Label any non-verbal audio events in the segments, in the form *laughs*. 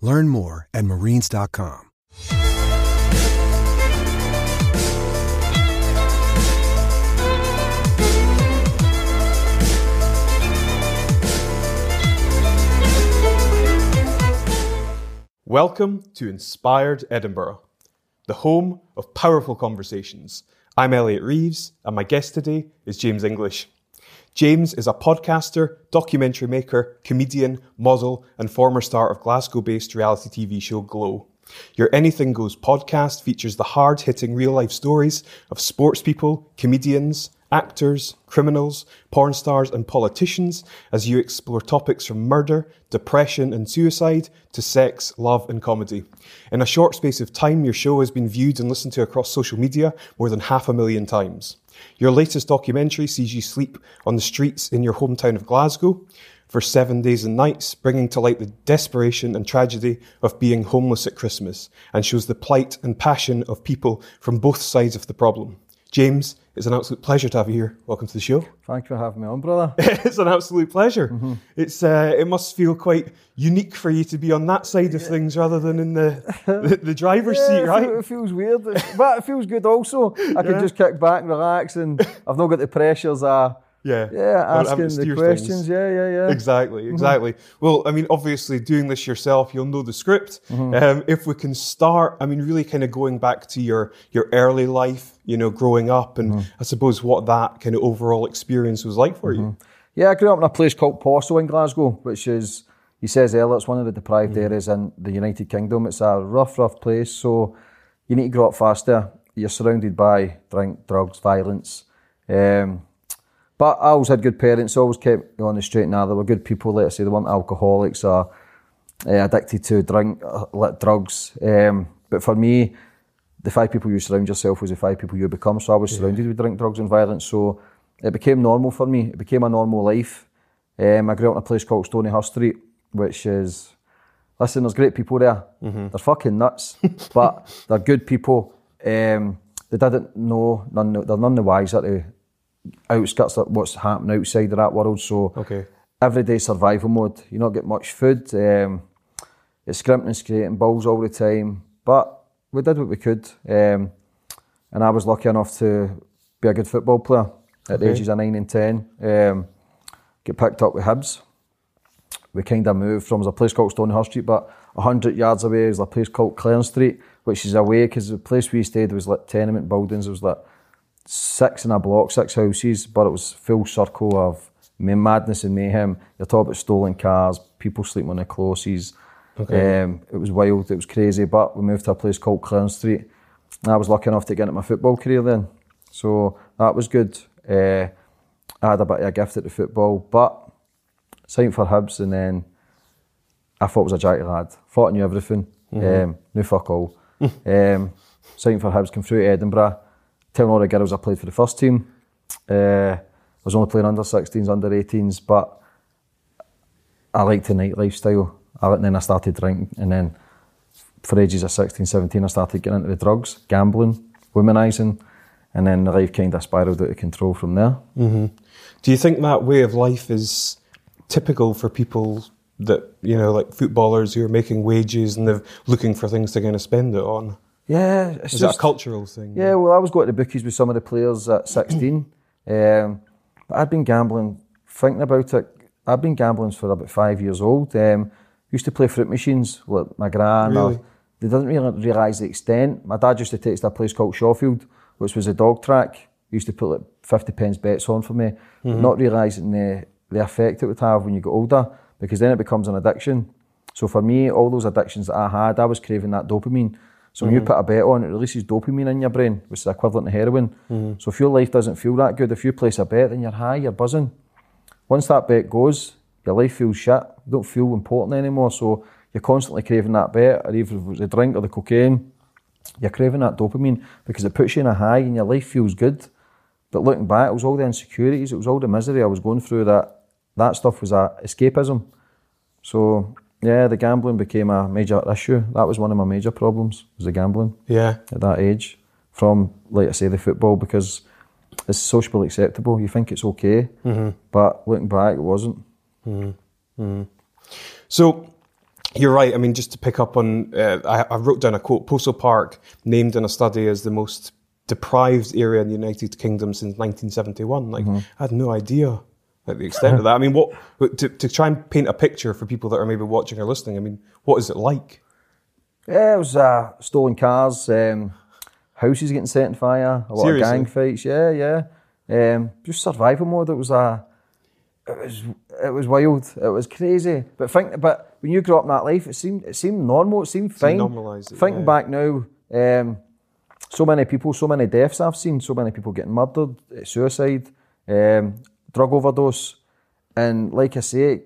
Learn more at marines.com. Welcome to Inspired Edinburgh, the home of powerful conversations. I'm Elliot Reeves, and my guest today is James English. James is a podcaster, documentary maker, comedian, model, and former star of Glasgow based reality TV show Glow. Your Anything Goes podcast features the hard hitting real life stories of sports people, comedians, actors, criminals, porn stars, and politicians as you explore topics from murder, depression, and suicide to sex, love, and comedy. In a short space of time, your show has been viewed and listened to across social media more than half a million times. Your latest documentary sees you sleep on the streets in your hometown of Glasgow for seven days and nights, bringing to light the desperation and tragedy of being homeless at Christmas, and shows the plight and passion of people from both sides of the problem. James, it's an absolute pleasure to have you here. Welcome to the show. Thank you for having me on, brother. *laughs* it's an absolute pleasure. It's uh, it must feel quite unique for you to be on that side of things rather than in the *laughs* the, the driver's Yeah, seat, right? It feels weird, but it feels good also. I can just kick back and relax, and *laughs* I've not got the pressures of Yeah, yeah asking the questions. things. Yeah, yeah, yeah. Exactly, exactly. Well, I mean, obviously, doing this yourself, you'll know the script. Mm-hmm. Um, if we can start, I mean, really kind of going back to your your early life, you know, growing up, and Mm-hmm. I suppose what that kind of overall experience was like for you. Yeah, I grew up in a place called Possil in Glasgow, which is, he says earlier, it's one of the deprived areas in the United Kingdom. It's a rough, rough place, so you need to grow up faster. You're surrounded by drink, drugs, violence. Um, but I always had good parents, always kept me on the straight and narrow. They were good people, let's say, they weren't alcoholics or uh, addicted to drink, uh, drugs. Um, but for me, the five people you surround yourself was the five people you become. So I was surrounded with drink, drugs, and violence. So it became normal for me. It became a normal life. Um, I grew up in a place called Stonyhurst Street, which is listen. There's great people there. They're fucking nuts, but *laughs* they're good people. Um, they didn't know none. They're none the wiser to outskirts of what's happening outside of that world. So Okay. everyday survival mode. You not get much food. Um, it's scrimping and skating balls all the time. But we did what we could. Um, and I was lucky enough to be a good football player at the ages of 9 and 10. Um, get picked up with Hibs. We kind of moved from, a place called Stonyhurst Street, but 100 yards away is a place called Clarence Street, which is away because the place we stayed was like tenement buildings. It was like six in a block, six houses, but it was full circle of ma- madness and mayhem. You're talking about stolen cars, people sleeping on the closes. Okay. Um, it was wild, it was crazy, but we moved to a place called Clarence Street. And I was lucky enough to get into my football career then. So that was good. Uh, I had a bit of a gift at the football, but signed for Hibs and then I thought was a jacky lad. Thought I knew everything. Um, knew fuck all. *laughs* um, signed for Hibs, came through to Edinburgh, telling all the girls I played for the first team. Uh, I was only playing under 16s, under 18s, but I liked the night lifestyle. I, and then I started drinking, and then for ages of 16, 17, I started getting into the drugs, gambling, womanising, and then the life kind of spiraled out of control from there. hmm Do you think that way of life is typical for people that you know, like footballers who are making wages and they're looking for things to kind of spend it on? Yeah, it's Is just, that a cultural thing? Yeah, well, I was going to the bookies with some of the players at 16. um, but I'd been gambling, thinking about it, I'd been gambling for about five years old. Um, used to play fruit machines with my gran. or- Really? they didn't really realise the extent. My dad used to take us to a place called Shawfield, which was a dog track. He used to put like 50 pence bets on for me, Mhm. not realising the, the effect it would have when you get older, because then it becomes an addiction. So for me, all those addictions that I had, I was craving that dopamine. So when you Mhm. put a bet on, it releases dopamine in your brain, which is equivalent to heroin. Mhm. So if your life doesn't feel that good, if you place a bet, then you're high, you're buzzing. Once that bet goes, your life feels shit. You don't feel important anymore. So you're constantly craving that bet, or even if it was the drink or the cocaine, you're craving that dopamine because it puts you in a high and your life feels good. But looking back, it was all the insecurities, it was all the misery I was going through that that stuff was a escapism. So yeah, the gambling became a major issue. That was one of my major problems, was the gambling. Yeah. At that age. From like I say, the football because it's socially acceptable. You think it's okay. Mhm. But looking back it wasn't. Mhm. Mhm. So you're right. I mean, just to pick up on, uh, I, I wrote down a quote: Possilpark named in a study as the most deprived area in the United Kingdom since 1971. Like, Mhm. I had no idea like the extent of *laughs* that. I mean, what to, to try and paint a picture for people that are maybe watching or listening. I mean, what is it like? Yeah, it was uh, stolen cars, um, houses getting set on fire, a lot Seriously? of gang fights. Yeah, yeah. Um, just survival mode. It was uh, it was it was wild. It was crazy. But think, but when you grew up in that life, it seemed it seemed normal. It seemed fine. normalise it, Thinking yeah. back now, um, so many people, so many deaths I've seen. So many people getting murdered, uh, suicide, um, drug overdose, and like I say,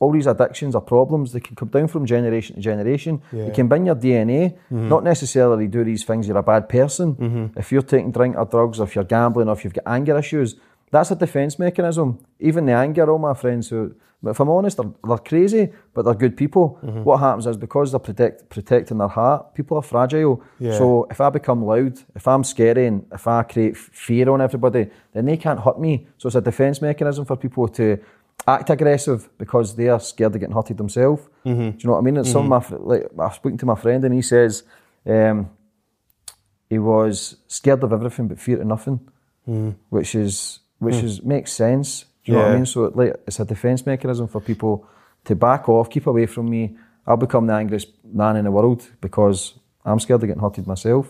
all these addictions are problems. They can come down from generation to generation. Yeah. They can be in your DNA. Mhm. Not necessarily do these things. You're a bad person. Mhm. If you're taking drink or drugs, or if you're gambling, or if you've got anger issues, that's a defence mechanism. Even the anger, all my friends who, but if I'm honest, they're, they're crazy, but they're good people. Mhm. What happens is because they're protect, protecting their heart, people are fragile. Yeah. So if I become loud, if I'm scary, and if I create fear on everybody, then they can't hurt me. So it's a defence mechanism for people to act aggressive because they are scared of getting hurted themselves. Mhm. Do you know what I mean? It's some of my fr- like I've spoken to my friend and he says um, he was scared of everything but fear of nothing, Mm. which is which Mm. is makes sense. Do you know what I mean? So it, like it's a defence mechanism for people to back off, keep away from me. I'll become the angriest man in the world because I'm scared of getting hurted myself.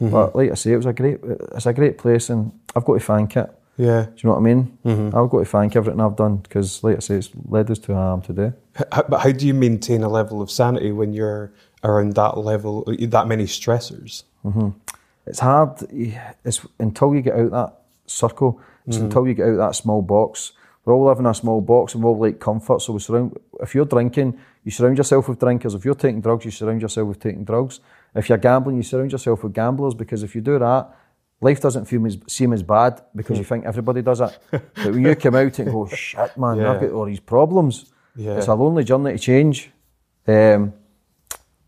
Mhm. But like I say, it was a great it's a great place and I've got to thank it. Yeah. Do you know what I mean? Mhm. I've got to thank everything I've done because, like I say, it's led us to where I am today. H- But how do you maintain a level of sanity when you're around that level, that many stressors? hmm It's hard. It's until you get out that circle. It's Mhm. until you get out that small box. We're all living in a small box and we all like comfort. So we surround. If you're drinking, you surround yourself with drinkers. If you're taking drugs, you surround yourself with taking drugs. If you're gambling, you surround yourself with gamblers. Because if you do that, life doesn't feel as, seem as bad because you think everybody does it. *laughs* but when you come out and go, shit, man, Yeah. I've got all these problems. Yeah. It's a lonely journey to change. Um,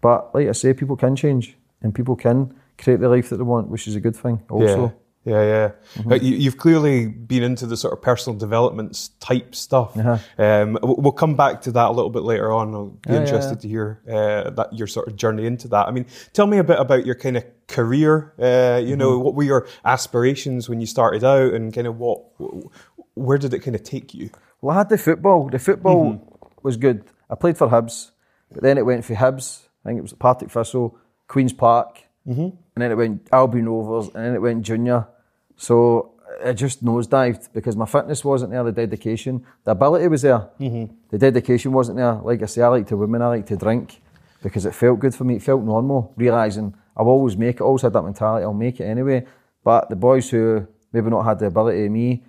but like I say, people can change and people can create the life that they want, which is a good thing also. Yeah, yeah, yeah. Mhm. But you, you've clearly been into the sort of personal development s- type stuff. Uh-huh. Um, we'll come back to that a little bit later on. I'll be Yeah, interested yeah. to hear uh, that your sort of journey into that. I mean, tell me a bit about your kind of career. Uh, you know, Mhm. what were your aspirations when you started out, and kind of what, where did it kind of take you? Well, I had the football. The football Mhm. was good. I played for Hibs, but then it went for Hibs. I think it was Partick Thistle, Queen's Park, Mhm. and then it went Albion Rovers, and then it went Junior. So it just nosedived because my fitness wasn't there, the dedication, the ability was there. Mhm. The dedication wasn't there. Like I say, I like to women, I like to drink because it felt good for me. It felt normal, realising I'll always make it. I always had that mentality, I'll make it anyway. But the boys who maybe not had the ability of me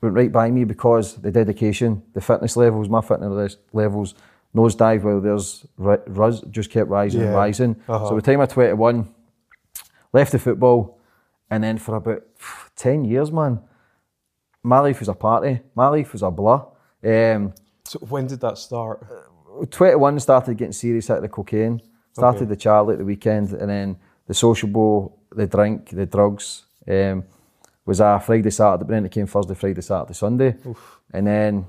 went right by me because the dedication, the fitness levels, my fitness levels nosedive while rise, just kept rising and rising. Uh-huh. So by the time I 21, left the football, and then for about 10 years, man, my life was a party. My life was a blur. Um, So when did that start? 21 started getting serious out of the cocaine. Started Okay. the Charlie at the weekend, and then the sociable, the drink, the drugs. Um, was a Friday, Saturday, but then it came Thursday, Friday, Saturday, Sunday, and then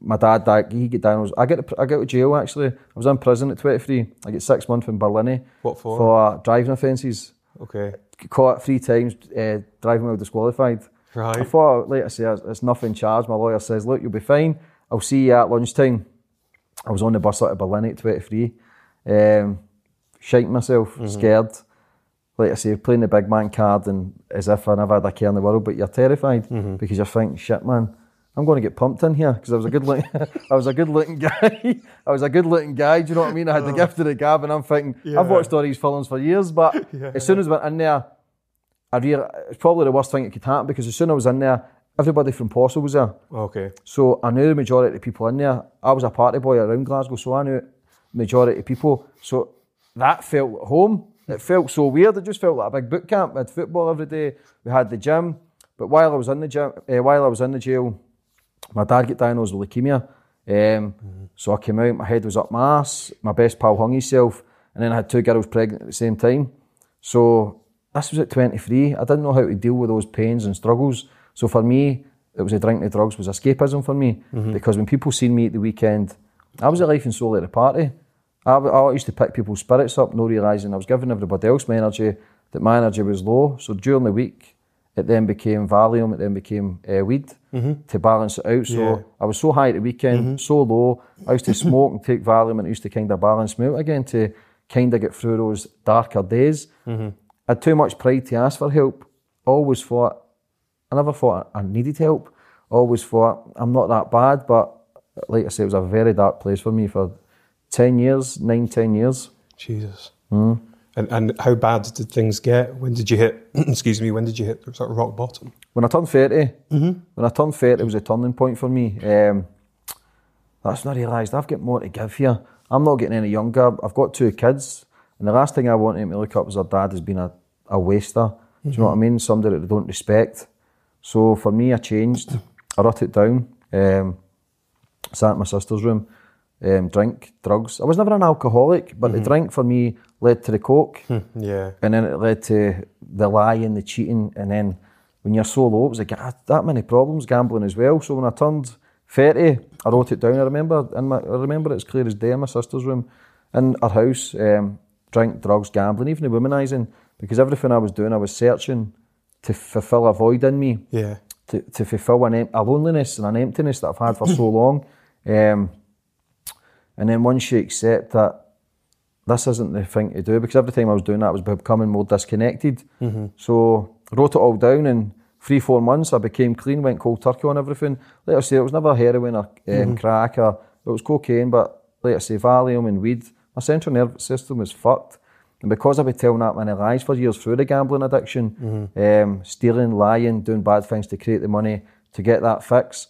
my dad, di- he get diagnosed. I get to, I get to jail actually. I was in prison at 23. I get six months in Barlinnie. What for? For driving offences. Okay. Caught three times, uh, driving while disqualified. Right. I thought, like I say, it's nothing charged. My lawyer says, look, you'll be fine. I'll see you at lunchtime. I was on the bus out of Barlinnie at 23. Um, shaking myself, Mhm. scared. Like I say, playing the big man card and as if I never had a care in the world, but you're terrified Mhm. because you're thinking, shit, man, I'm going to get pumped in here because I was a good looking, *laughs* I was a good looking guy. *laughs* I was a good looking guy. Do you know what I mean? I had the gift of the gab, and I'm thinking, Yeah. I've watched all these films for years, but *laughs* Yeah. as soon as I went in there, I real it's probably the worst thing that could happen because as soon as I was in there, everybody from Possil was there. Okay. So I knew the majority of the people in there. I was a party boy around Glasgow, so I knew the majority of people. So that felt at home. It felt so weird. It just felt like a big boot camp. We had football every day. We had the gym. But while I was in the gym, uh, while I was in the jail, my dad got diagnosed with leukemia. Um, So I came out, my head was up my ass. My best pal hung himself, and then I had two girls pregnant at the same time. So this was at 23. I didn't know how to deal with those pains and struggles. So for me, it was a drink and drugs was escapism for me Mhm. because when people seen me at the weekend, I was a life and soul at the party. I, I used to pick people's spirits up, no realising I was giving everybody else my energy, that my energy was low. So during the week, it then became Valium, it then became uh, weed Mhm. to balance it out. So Yeah. I was so high at the weekend, so low. I used to smoke and take Valium and it used to kind of balance me out again to kind of get through those darker days. Mhm. I had too much pride to ask for help. Always thought, I never thought I needed help. Always thought, I'm not that bad. But like I say, it was a very dark place for me for 10 years, nine, 10 years. Jesus. Mm. And and how bad did things get? When did you hit? *clears throat* excuse me. When did you hit sort of rock bottom? When I turned 30, Mhm. when I turned 30, it was a turning point for me. Um, that's when I realised I've got more to give here. I'm not getting any younger. I've got two kids. And the last thing I want them to look up as their dad has been a, a waster. Do you know what I mean? Somebody that they don't respect. So for me, I changed. I wrote it down. Um, sat in my sister's room, um, drink, drugs. I was never an alcoholic, but the Mhm. drink for me led to the coke. Yeah. And then it led to the lying, the cheating, and then when you're so low, it was like ah, that many problems, gambling as well. So when I turned 30, I wrote it down. I remember, And I remember it as clear as day in my sister's room, in our house, um, drink, drugs, gambling, even the womanising, because everything I was doing, I was searching to fulfil a void in me, Yeah. to, to fulfil an, em- a loneliness and an emptiness that I've had for so *laughs* long. Um, and then once you accept that this isn't the thing to do, because every time I was doing that, I was becoming more disconnected. Mhm. So I wrote it all down in three, four months. I became clean, went cold turkey on everything. Like I say, it was never heroin or um, Mhm. crack or it was cocaine, but like I say, Valium and weed. My central nervous system was fucked. And because I've been telling that many lies for years through the gambling addiction, um, stealing, lying, doing bad things to create the money to get that fix,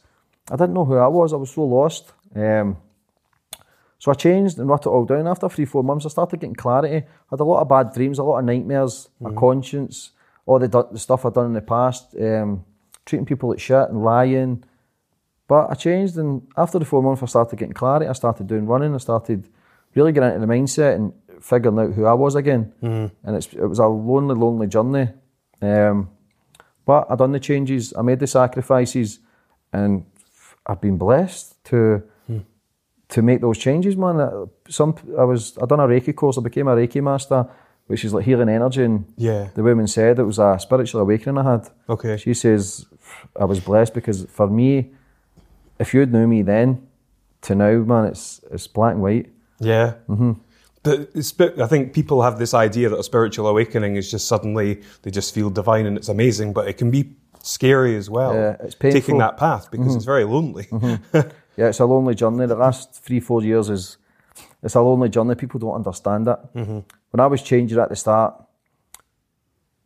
I didn't know who I was. I was so lost. Um, so I changed and wrote it all down. After three, four months, I started getting clarity. I had a lot of bad dreams, a lot of nightmares, my conscience, all the, the stuff I'd done in the past, um, treating people like shit and lying. But I changed, and after the four months, I started getting clarity. I started doing running. I started really getting into the mindset and figuring out who I was again. Mhm. And it's, it was a lonely, lonely journey. Um, but I done the changes. I made the sacrifices, and I've been blessed to to make those changes, man. Uh, Some I was I done a Reiki course. I became a Reiki master, which is like healing energy. And Yeah. the woman said it was a spiritual awakening I had. Okay. She says I was blessed because for me, if you'd knew me then to now, man, it's it's black and white. Yeah. hmm The, it's, I think people have this idea that a spiritual awakening is just suddenly they just feel divine and it's amazing, but it can be scary as well. Yeah, it's painful. taking that path because Mhm. it's very lonely. Mhm. *laughs* yeah, it's a lonely journey. The last three, four years is it's a lonely journey. People don't understand it. Mhm. When I was changing at the start,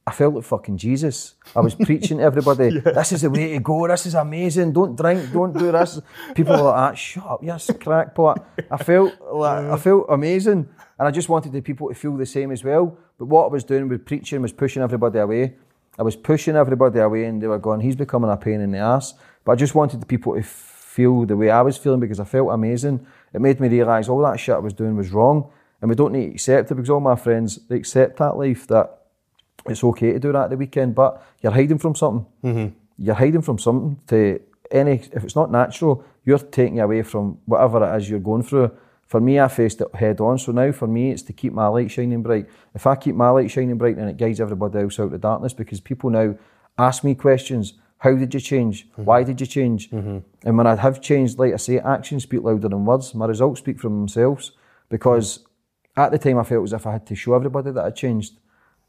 I felt like fucking Jesus. I was preaching to everybody, *laughs* this is the way to go, this is amazing, don't drink, don't do this. People were like, ah, shut up, yes, crackpot. I felt like I felt amazing. And I just wanted the people to feel the same as well. But what I was doing with preaching was pushing everybody away. I was pushing everybody away and they were going, he's becoming a pain in the ass. But I just wanted the people to feel the way I was feeling because I felt amazing. It made me realise all that shit I was doing was wrong. And we don't need to accept it because all my friends, they accept that life that it's okay to do that at the weekend, but you're hiding from something. Mm-hmm. You're hiding from something to any, if it's not natural, you're taking away from whatever it is you're going through. For me, I faced it head on. So now for me, it's to keep my light shining bright. If I keep my light shining bright, then it guides everybody else out of the darkness because people now ask me questions. How did you change? Mm-hmm. Why did you change? Mm-hmm. And when I have changed, like I say, actions speak louder than words. My results speak for themselves because mm-hmm. at the time I felt as if I had to show everybody that I changed.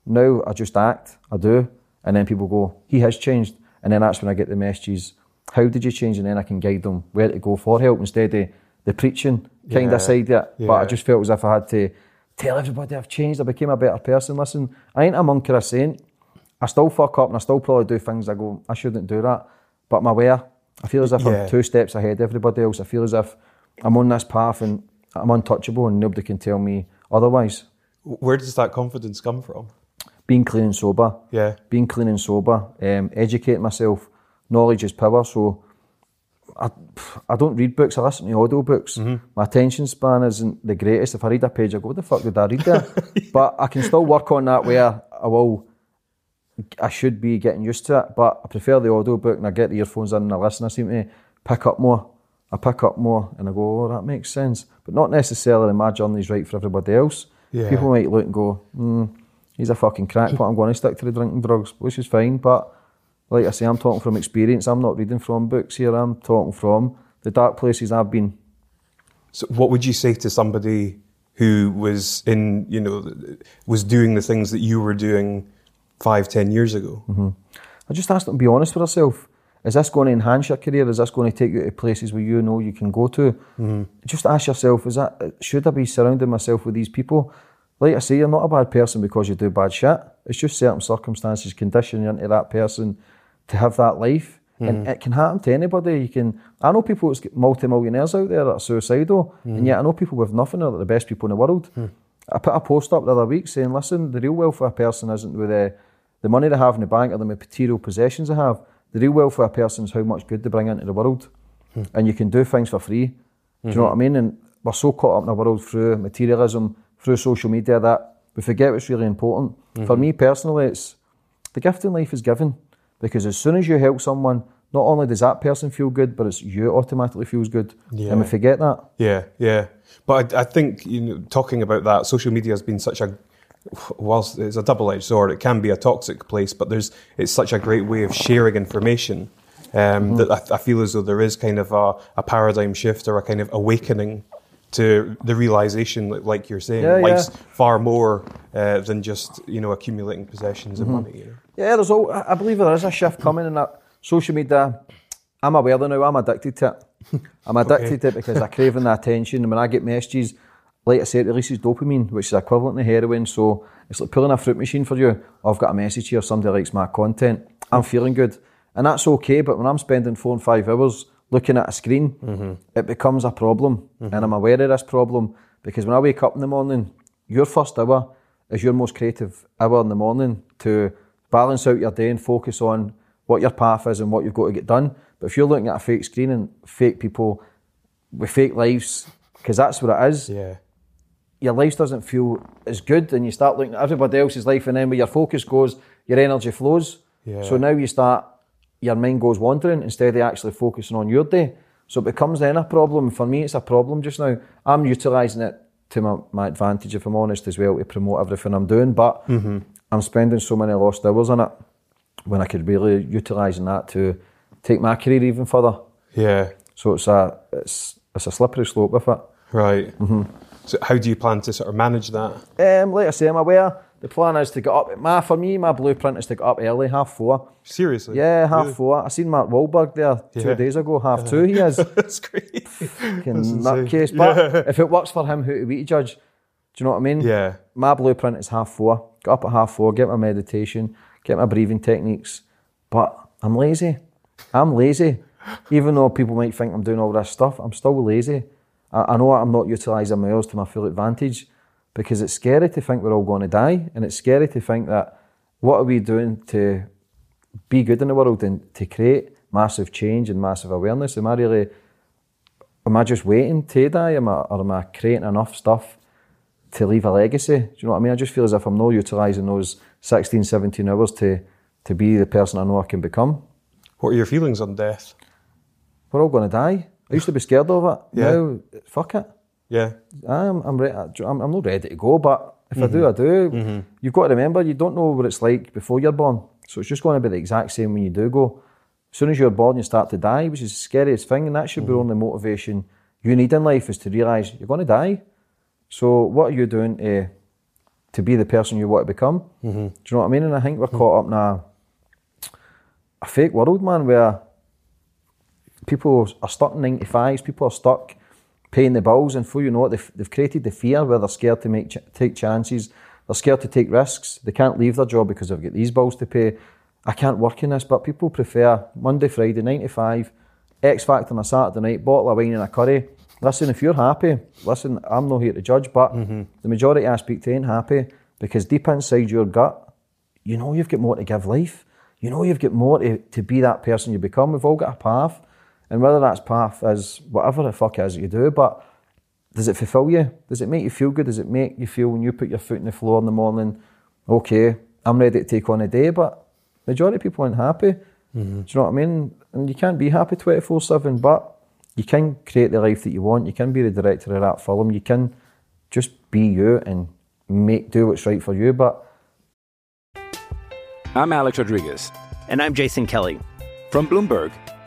Now I just act, I do, and then people go, he has changed. And then that's when I get the messages, how did you change? And then I can guide them where to go for help instead of the preaching kind Yeah, of side of it. But I just felt as if I had to tell everybody I've changed, I became a better person. Listen, I ain't a monk or a saint. I still fuck up and I still probably do things I go, I shouldn't do that. But I'm aware. I feel as if Yeah. I'm two steps ahead of everybody else. I feel as if I'm on this path and I'm untouchable and nobody can tell me otherwise. Where does that confidence come from? Being clean and sober. Yeah. Being clean and sober. Um, educating myself. Knowledge is power. So I, I don't read books, I listen to audio books. My attention span isn't the greatest. If I read a page, I go, what the fuck did I read there? *laughs* but I can still work on that where I will, I should be getting used to it. But I prefer the audio book and I get the earphones in and I listen. I seem to pick up more. I pick up more and I go, oh, that makes sense. But not necessarily my journey's right for everybody else. Yeah. People might look and go, hmm, he's a fucking crackpot. I'm going to stick to the drinking drugs, which is fine. But like I say, I'm talking from experience. I'm not reading from books here. I'm talking from the dark places I've been. So, what would you say to somebody who was in, you know, was doing the things that you were doing five, ten years ago? Mm-hmm. I just ask them to be honest with herself. Is this going to enhance your career? Is this going to take you to places where you know you can go to? Mm-hmm. Just ask yourself, is that should I be surrounding myself with these people? Like I say, you're not a bad person because you do bad shit. It's just certain circumstances condition you into that person to have that life. And mm-hmm. it can happen to anybody. You can I know people that's multi-millionaires out there that are suicidal, and yet I know people with nothing that are the best people in the world. Hmm. I put a post up the other week saying, listen, the real wealth of a person isn't with the, the money they have in the bank or the material possessions they have. The real wealth of a person is how much good they bring into the world. Hmm. And you can do things for free. Do you know what I hmm. mean? And we're so caught up in the world through materialism, through social media that we forget what's really important. For hmm. me personally, it's the gift in life is given. Because as soon as you help someone, not only does that person feel good, but it's you automatically feels good. Yeah. And we forget that. Yeah, yeah. But I, I think you know, talking about that, social media has been such a whilst it's a double-edged sword, it can be a toxic place. But there's it's such a great way of sharing information um, that I, I feel as though there is kind of a, a paradigm shift or a kind of awakening to the realization, like you're saying, Yeah, life's yeah. far more uh, than just you know accumulating possessions and money. You know? Yeah, there's all, I I believe there is a shift coming in that social media. I'm aware of now, I'm addicted to it. *laughs* I'm addicted to it because I'm craving the attention. And when I get messages, like I said, it releases dopamine, which is equivalent to heroin. So it's like pulling a fruit machine for you. I've got a message here, somebody likes my content. I'm feeling good. And that's okay, but when I'm spending four and five hours looking at a screen, mm-hmm. it becomes a problem. Mm-hmm. And I'm aware of this problem because when I wake up in the morning, your first hour is your most creative hour in the morning to balance out your day and focus on what your path is and what you've got to get done. But if you're looking at a fake screen and fake people with fake lives, because that's what it is, Yeah, your life doesn't feel as good and you start looking at everybody else's life and then where your focus goes, your energy flows. Yeah. So now you start, your mind goes wandering instead of actually focusing on your day. So it becomes then a problem. For me, it's a problem just now. I'm utilising it to my, my advantage, if I'm honest, as well, to promote everything I'm doing. But mm-hmm. I'm spending so many lost hours on it when I could really utilising that to take my career even further. yeah, So it's a it's it's a slippery slope with it. right. Mm-hmm. So how do you plan to sort of manage that? Um, like I say, I'm aware. The plan is to get up. My for me, my blueprint is to get up early, half four. Seriously? Yeah, half Really? four. I seen Mark Wahlberg there two Yeah. days ago. Half two, he is. *laughs* That's great. Fucking nutcase. But if it works for him, who to we judge? Do you know what I mean? Yeah. My blueprint is half four. Get up at half four. Get my meditation. Get my breathing techniques. But I'm lazy. I'm lazy. Even though people might think I'm doing all this stuff, I'm still lazy. I, I know I'm not utilising my hours to my full advantage because it's scary to think we're all going to die, and it's scary to think that what are we doing to be good in the world and to create massive change and massive awareness? Am I really, am I just waiting to die? Am I, or am I creating enough stuff to leave a legacy. Do you know what I mean? I just feel as if I'm not utilising those 16, 17 hours to, to be the person I know I can become. What are your feelings on death? We're all going to die. I used to be scared of it. Yeah. Now, fuck it. Yeah. I'm I'm, re- I'm I'm not ready to go, but if I do, I do. Mm-hmm. You've got to remember, you don't know what it's like before you're born, so it's just going to be the exact same when you do go. As soon as you're born, you start to die, which is the scariest thing, and that should be the only motivation you need in life is to realise you're going to die. So what are you doing to to be the person you want to become? Mm-hmm. Do you know what I mean? And I think we're caught up in a, a fake world, man, where people are stuck in 95s, people are stuck paying the bills, and before you know it, they've, they've created the fear where they're scared to make ch- take chances, they're scared to take risks, they can't leave their job because they've got these bills to pay. I can't work in this, but people prefer Monday, Friday, 95, X Factor on a Saturday night, bottle of wine and a curry. Listen, if you're happy, listen, I'm not here to judge, but mm-hmm. the majority I speak to ain't happy because deep inside your gut, you know you've got more to give life. You know you've got more to, to be that person you become. We've all got a path. And whether that's path is whatever the fuck it is you do, but does it fulfill you? Does it make you feel good? Does it make you feel when you put your foot in the floor in the morning, okay, I'm ready to take on a day, but majority of people aren't happy. Mm-hmm. Do you know what I mean? And you can't be happy 24 7, but you can create the life that you want. You can be the director of that film. You can just be you and make do what's right for you. But I'm Alex Rodriguez. And I'm Jason Kelly. From Bloomberg,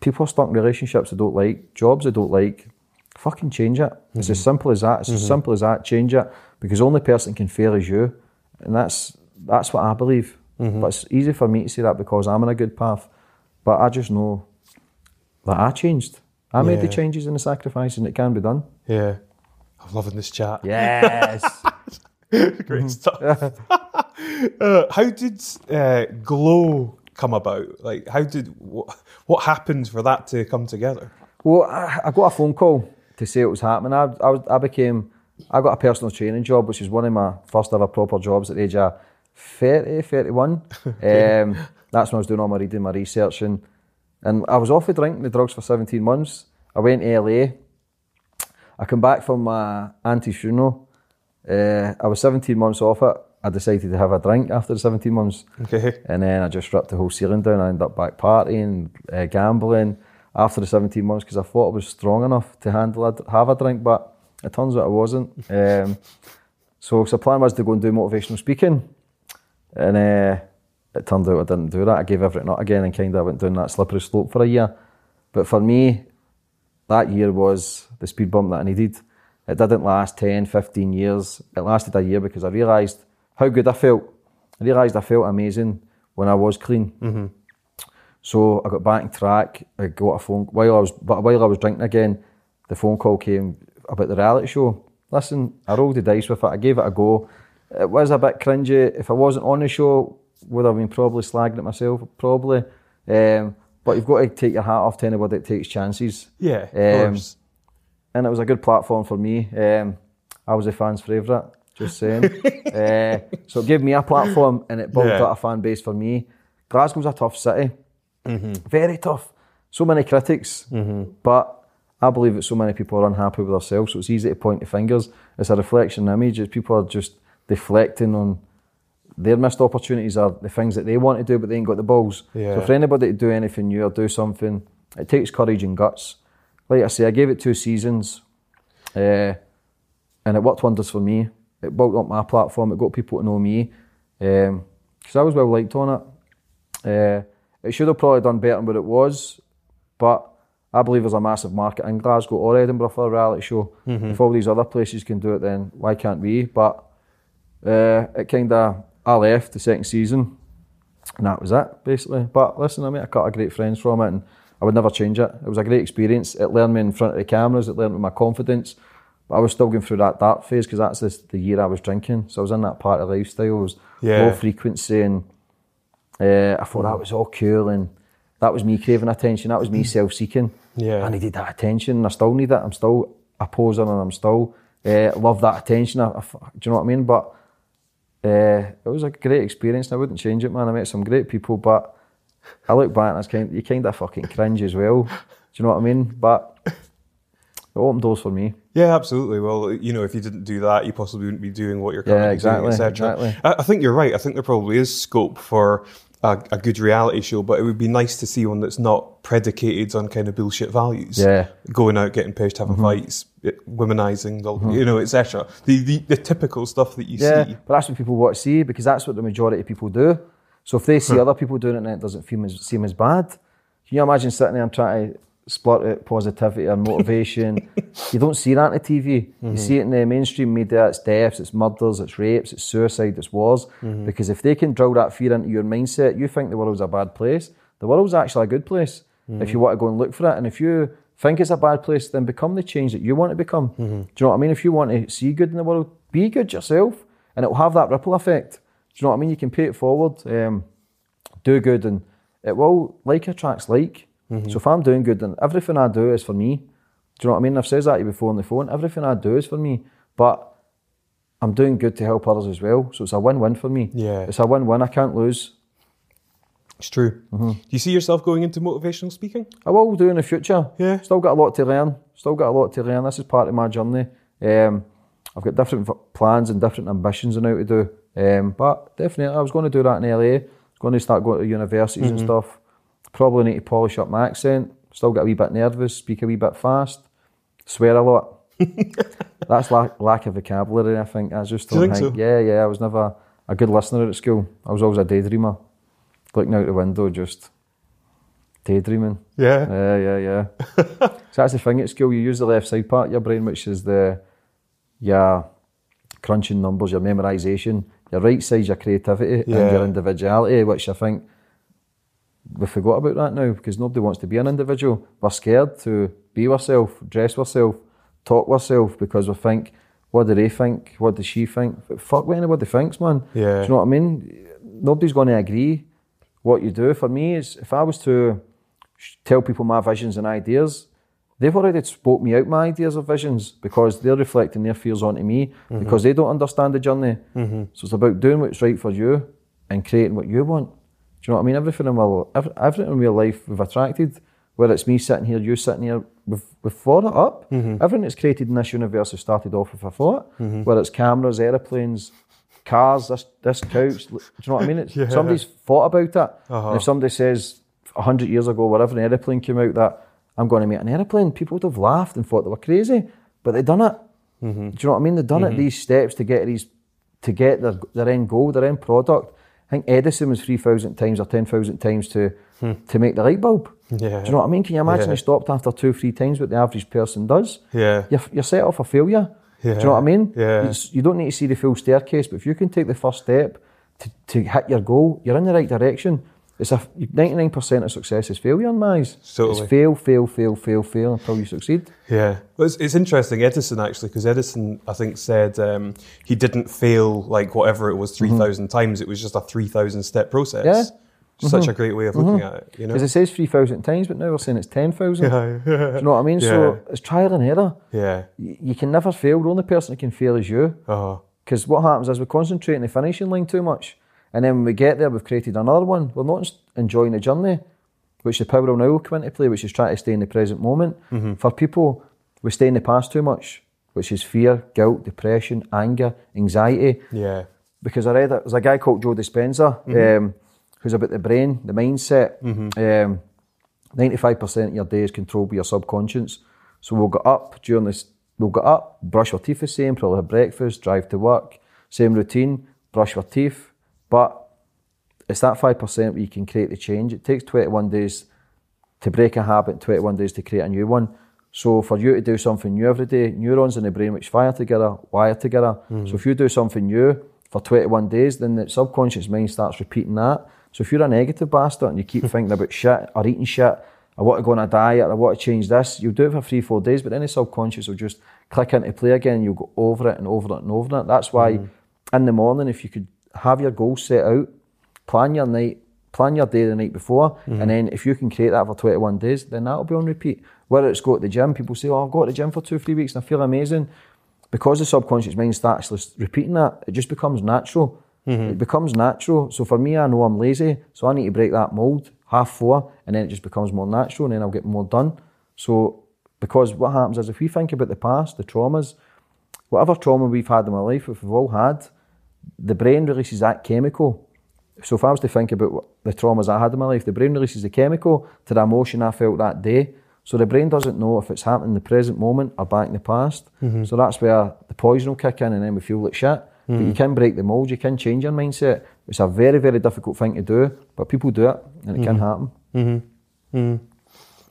People are stuck in relationships they don't like, jobs they don't like. Fucking change it. It's as simple as that. It's as simple as that. Change it because the only person can fail is you, and that's that's what I believe. But it's easy for me to say that because I'm in a good path. But I just know that I changed. I made the changes and the sacrifice, and it can be done. Yeah. I'm loving this chat. Yes. *laughs* Great stuff. *laughs* uh, how did uh, Glow come about? Like, how did what, what happened for that to come together? Well, I, I got a phone call to say it was happening. I, I, was, I became, I got a personal training job, which is one of my first ever proper jobs at the age of 30, 31. *laughs* um, that's when I was doing all my reading, my research, and, and I was off of drinking the drugs for 17 months. I went to LA. I come back from my auntie's funeral. Uh, I was 17 months off it. I decided to have a drink after the 17 months. Okay. And then I just ripped the whole ceiling down. I ended up back partying, uh, gambling after the 17 months because I thought I was strong enough to handle a, have a drink, but it turns out I wasn't. Um, so, so the plan was to go and do motivational speaking. And uh, it turned out I didn't do that. I gave everything up again and kind of went down that slippery slope for a year. But for me, that year was the speed bump that I needed. It didn't last 10, 15 years. It lasted a year because I realised how good I felt. I realised I felt amazing when I was clean. So I got back on track. I got a phone while I was, but while I was drinking again, the phone call came about the reality show. Listen, I rolled the dice with it. I gave it a go. It was a bit cringy. If I wasn't on the show, would I've been probably slagging at myself, probably. Um, but you've got to take your hat off to anybody that takes chances. Yeah, of Um, course. and it was a good platform for me. Um, I was a fan's favourite, just saying. uh, so it gave me a platform and it built Yeah. up a fan base for me. Glasgow's a tough city, very tough. So many critics, but I believe that so many people are unhappy with themselves. So it's easy to point the fingers. It's a reflection image. It's people are just deflecting on their missed opportunities are the things that they want to do, but they ain't got the balls. Yeah. So for anybody to do anything new or do something, it takes courage and guts. Like I say, I gave it two seasons, uh, and it worked wonders for me. It built up my platform. It got people to know me. Because because I was well liked on it. Uh, it should have probably done better than what it was, but I believe there's a massive market in Glasgow or Edinburgh for a reality show. Mhm. If all these other places can do it, then why can't we? But uh, it kind of I left the second season, and that was it basically. But listen, I met a couple of great friends from it, and I would never change it. It was a great experience. It learned me in front of the cameras. It learned me my confidence. But I was still going through that dark phase because that's the, the year I was drinking. So I was in that part of lifestyle. It was Yeah. low frequency, and uh, I thought that was all cool, and that was me craving attention. That was me self-seeking. Yeah. I needed that attention. and I still need it. I'm still a poser, and I'm still uh, love that attention. I, I do you know what I mean? But uh, it was a great experience, and I wouldn't change it, man. I met some great people, but I look back and it's kind, you kind of fucking cringe as well. Do you know what I mean? But it opened doors for me. Yeah, absolutely. Well, you know, if you didn't do that, you possibly wouldn't be doing what you're Yeah, currently exactly, doing, etc. exactly. I, think you're right. I think there probably is scope for a, a good reality show, but it would be nice to see one that's not predicated on kind of bullshit values. Yeah. going out, getting pissed, having Mhm. fights, womanizing, the, Mhm. you know, etc. The, the the typical stuff that you yeah, see. but that's what people want to see because that's what the majority of people do. So if they see other people doing it and it doesn't seem as, seem as bad, can you imagine sitting there and trying to splurt out positivity or motivation? *laughs* you don't see that on the TV. You Mhm. see it in the mainstream media. It's deaths, it's murders, it's rapes, it's suicide, it's wars. Mhm. Because if they can drill that fear into your mindset, you think the world's a bad place. The world's actually a good place if Mhm. you want to go and look for it. And if you think it's a bad place, then become the change that you want to become. Do you know what I mean? If you want to see good in the world, be good yourself, and it'll have that ripple effect. Do you know what I mean? You can pay it forward, um, do good, and it will like attracts like. Mhm. So if I'm doing good, then everything I do is for me. Do you know what I mean? I've said that to you before on the phone. Everything I do is for me, but I'm doing good to help others as well. So it's a win-win for me. Yeah. it's a win-win. I can't lose. It's true. Do you see yourself going into motivational speaking? I will do in the future. Yeah. Still got a lot to learn. Still got a lot to learn. This is part of my journey. Um, I've got different plans and different ambitions and how to do. Um, but definitely, I was going to do that in LA. I was going to start going to universities and Mhm. stuff. Probably need to polish up my accent. Still get a wee bit nervous. Speak a wee bit fast. Swear a lot. *laughs* That's lack, lack of vocabulary. I think. I just Do you don't think so? Yeah, yeah. I was never a good listener at school. I was always a daydreamer. Looking out the window, just daydreaming. Yeah. Yeah, yeah, yeah. *laughs* so that's the thing at school. You use the left side part of your brain, which is the your crunching numbers, your memorisation. Your right side's your creativity and your individuality, which I think we forgot about that now because nobody wants to be an individual. We're scared to be ourselves, dress ourselves, talk ourselves because we think, what do they think? What does she think? Fuck what anybody thinks, man. Yeah. Do you know what I mean? Nobody's going to agree what you do. For me, is if I was to tell people my visions and ideas, they've already spoke me out my ideas or visions because they're reflecting their fears onto me Mhm. because they don't understand the journey. Mhm. So it's about doing what's right for you and creating what you want. Do you know what I mean? Everything in my every, everything in real life we've attracted, whether it's me sitting here, you sitting here, we've, we've thought it up. Mhm. Everything that's created in this universe has started off with a thought. Mhm. Whether it's cameras, aeroplanes, cars, this this couch. Do you know what I mean? *laughs* Yeah. Somebody's thought about it. Uh-huh. If somebody says a hundred years ago, whatever an aeroplane came out, that I'm going to make an aeroplane, people would have laughed and thought they were crazy, but they've done it. Mhm. Do you know what I mean? They've done it these steps to get these to get their their end goal, their end product. I think Edison was three thousand times or ten thousand times to Hmm. to make the light bulb. Yeah. Do you know what I mean? Can you imagine Yeah. he stopped after two, three times what the average person does? Yeah. You're, you're set off for failure. Do Yeah. you know what I mean? Yeah. It's- you don't need to see the full staircase, but if you can take the first step to, to hit your goal, you're in the right direction. It's a 99% of success is failure in my eyes. Totally. It's fail, fail, fail, fail, fail until you succeed. Yeah, well, it's, it's interesting, Edison actually, because Edison, I think, said um, he didn't fail like whatever it was 3,000 times. It was just a 3,000 step process. Yeah. Such Mhm. a great way of looking Mhm. at it, you know? Because it says 3,000 times, but now we're saying it's 10,000. Yeah, Do you know what I mean? So it's trial and error. Yeah. Y- You can never fail. The only person that can fail is you. Uh-huh. Because what happens is we concentrate on the finishing line too much. And then when we get there, we've created another one. We're not enjoying the journey, which the power of now will come into play, which is trying to stay in the present moment. Mhm. For people, we stay in the past too much, which is fear, guilt, depression, anger, anxiety. Yeah. Because I read it, there's a guy called Joe Dispenza Mhm. um, who's about the brain, the mindset. Mhm. Um, 95% of your day is controlled by your subconscious. So we'll get up during this, we'll get up, brush our teeth the same, probably have breakfast, drive to work, same routine, brush our teeth. But it's that five percent where you can create the change. It takes twenty one days to break a habit, twenty one days to create a new one. So for you to do something new every day, neurons in the brain which fire together, wire together. So mm. if you do something new for 21 days, then the subconscious mind starts repeating that. So if you're a negative bastard and you keep *laughs* thinking about shit or eating shit, I want to go on a diet, I want to change this, you'll do it for three, four days, but then the subconscious will just click into play again, you'll go over it and over it and over it. That's why mm. in the morning, if you could have your goals set out, plan your night, plan your day the night before, and mm-hmm. then if you can create that for 21 days, then that'll be on repeat. Whether it's go to the gym, people say, oh, I've got to the gym for two, three weeks and I feel amazing. Because the subconscious mind starts repeating that, it just becomes natural. Mm-hmm. It becomes natural. So for me, I know I'm lazy, so I need to break that mold, half four, and then it just becomes more natural, and then I'll get more done. So, because what happens is if we think about the past, the traumas, whatever trauma we've had in our life, if we've all had, the brain releases that chemical. So if I was to think about what the traumas I had in my life, the brain releases the chemical to the emotion I felt that day. So the brain doesn't know if it's happening in the present moment or back in the past. Mm-hmm. So that's where the poison will kick in and then we feel like shit. But you mm-hmm. can break the mold, you can change your mindset. It's a very, very difficult thing to do, but people do it and it can mm-hmm. happen.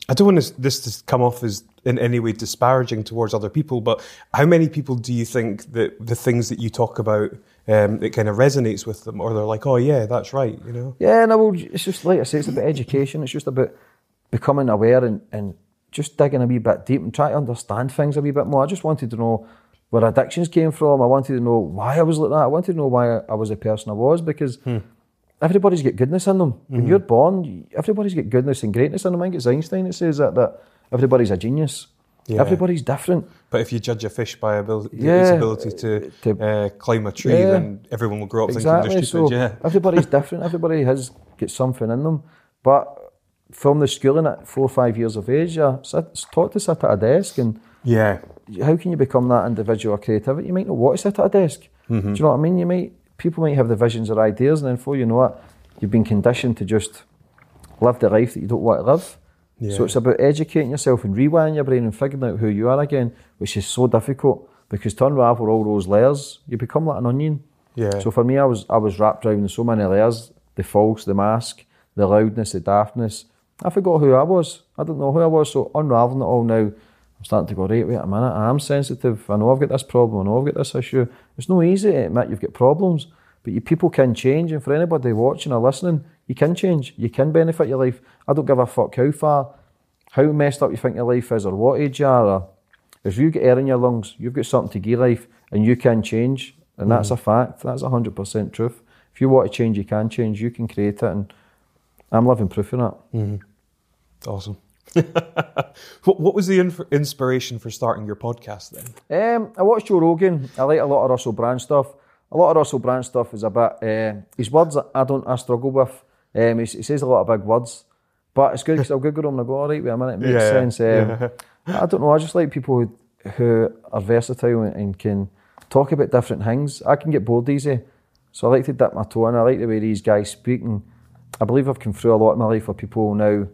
I don't want this, this to come off as in any way disparaging towards other people, but how many people do you think that the things that you talk about um, it kind of resonates with them, or they're like, "Oh yeah, that's right," you know? Yeah, no, well, it's just like I say, it's about education. It's just about becoming aware and, and just digging a wee bit deep and trying to understand things a wee bit more. I just wanted to know where addictions came from. I wanted to know why I was like that. I wanted to know why I was the person I was because everybody's got goodness in them. When you're born, everybody's got goodness and greatness in them. I think it's Einstein that says that, that everybody's a genius. Yeah. Everybody's different. But if you judge a fish by ability, its Yeah, ability to, to- uh, climb a tree, Yeah. then everyone will grow up Exactly. thinking they're So stupid. yeah. everybody's *laughs* different. Everybody has got something in them. But from the schooling at four or five years of age, you're taught to sit at a desk and Yeah. how can you become that individual creativity? You might not want to sit at a desk. Do you know what I mean? You might people might have the visions or ideas, and then before you know it, you've been conditioned to just live the life that you don't want to live. So it's about educating yourself and rewiring your brain and figuring out who you are again, which is so difficult because to unravel all those layers, you become like an onion. Yeah. So for me, I was I was wrapped around in so many layers: the false, the mask, the loudness, the daftness. I forgot who I was. I don't know who I was. So unraveling it all now, I'm starting to go right. Wait a minute, I am sensitive. I know I've got this problem. I know I've got this issue. It's no easy eh, to admit you've got problems, but you people can change. And for anybody watching or listening, you can change. You can benefit your life. I don't give a fuck how far, how messed up you think your life is, or what age you are. Or if you get air in your lungs, you've got something to give life, and you can change. And that's a mm. fact. That's a hundred percent truth. If you want to change, you can change. You can create it, and I'm living proof of that. Mm-hmm. Awesome. *laughs* what, what was the inf- inspiration for starting your podcast then? Um, I watched Joe Rogan. I like a lot of Russell Brand stuff. A lot of Russell Brand stuff is about bit. Uh, his words that I don't. I struggle with. Um, he, he says a lot of big words, but it's good because I'll Google them and I go, all right, wait a minute, it makes Yeah, sense. Um, *laughs* I don't know. I just like people who, who are versatile and, and can talk about different things. I can get bored easy, so I like to dip my toe in. I like the way these guys speak, and I believe I've come through a lot in my life where people now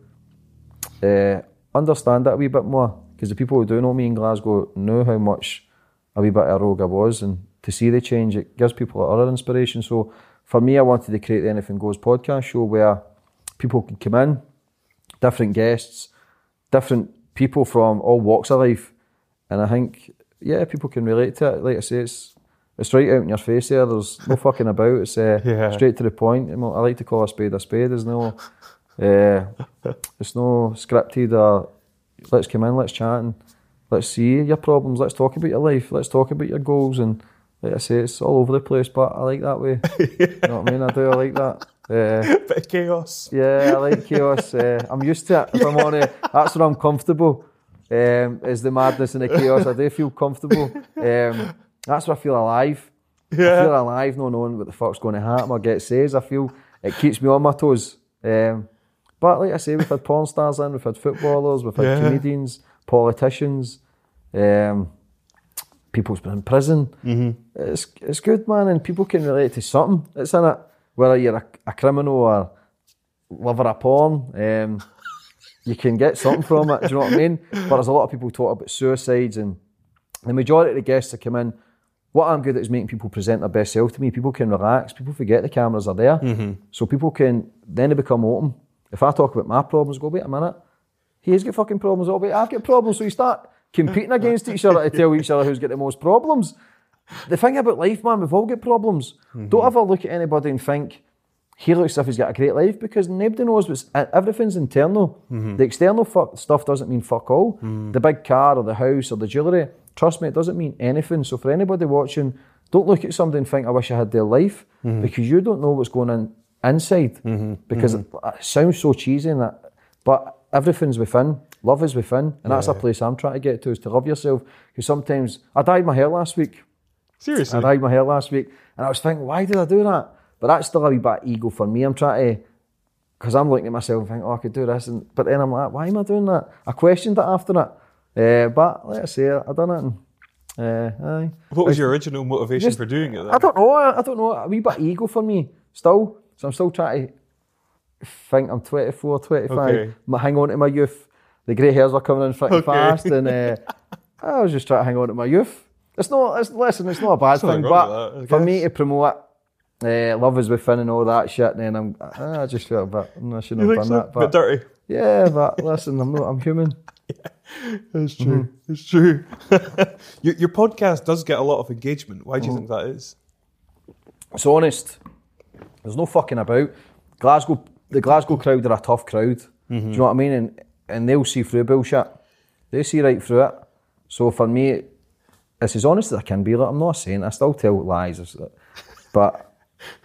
uh, understand that a wee bit more because the people who do know me in Glasgow know how much a wee bit of a rogue I was, and to see the change, it gives people other inspiration. So for me, I wanted to create the Anything Goes podcast show where people can come in, different guests, different people from all walks of life, and I think yeah, people can relate to it. Like I say, it's it's right out in your face there. There's no fucking about. It's uh, *laughs* Yeah. straight to the point. I like to call a spade a spade. There's no, uh, it's no scripted or let's come in, let's chat and let's see your problems. Let's talk about your life. Let's talk about your goals. And like I say, it's all over the place, but I like that way. *laughs* You know what I mean? I do. I like that. Uh, *laughs* Bit of chaos. yeah, I like chaos. Uh, I'm used to it. If I'm on it, that's where I'm comfortable. Um, is the madness and the chaos. I do feel comfortable. Um, that's where I feel alive. I feel alive, not knowing what the fuck's going to happen or get says. I feel it keeps me on my toes. Um, but like I say, we've had porn stars in, we've had footballers, we've had Yeah. comedians, politicians, um, people's been in prison. It's it's good, man, and people can relate to something. It's in it, whether you're a, a criminal or lover of porn. Um, you can get something from it. Do you know what I mean? But there's a lot of people talk about suicides, and the majority of the guests that come in what I'm good at is making people present their best self to me. People can relax. People forget the cameras are there. So people can, then they become open. If I talk about my problems, go, wait a minute. He's got fucking problems. Oh, wait, I've got problems. So you start competing against each other to *laughs* tell each other who's got the most problems. The thing about life, man, we've all got problems. Mm-hmm. Don't ever look at anybody and think, he looks as if he's got a great life because nobody knows what's everything's internal. Mm-hmm. The external fuck stuff doesn't mean fuck all. Mm-hmm. The big car or the house or the jewellery, trust me, it doesn't mean anything. So for anybody watching, don't look at somebody and think, I wish I had their life because you don't know what's going on inside. Because It, it sounds so cheesy and that, but everything's within. Love is within, and that's a place I'm trying to get to is to love yourself. Because sometimes I dyed my hair last week. Seriously. I dyed my hair last week, and I was thinking, why did I do that? But that's still a wee bit of ego for me. I'm trying to, because I'm looking at myself and thinking, oh, I could do this, and but then I'm like, why am I doing that? I questioned it after it, uh, but like I say, I done it. And, uh, aye. What was your original motivation Just- for doing it? Then? I don't know. I, I don't know. A wee bit of ego for me still. So I'm still trying to think I'm 24, 25. Okay. I'm hang on to my youth. The grey hairs are coming in fucking Okay. fast, and uh, *laughs* I was just trying to hang on to my youth. It's not. It's, listen, it's not a bad thing, but that, for me to promote uh, love is within and all that shit, then I'm. I just felt a bit. mm, I shouldn't You have done so? that. Bit But dirty. yeah, but listen, I'm not. I'm human. *laughs* It's true. It's true. *laughs* your, your podcast does get a lot of engagement. Why do Mm. you think that is? It's honest. There's no fucking about. Glasgow, the Glasgow crowd are a tough crowd. Do you know what I mean? And and they'll see through bullshit. They see right through it. So for me, it's as honest as I can be. Like, I'm not saying I still tell lies, but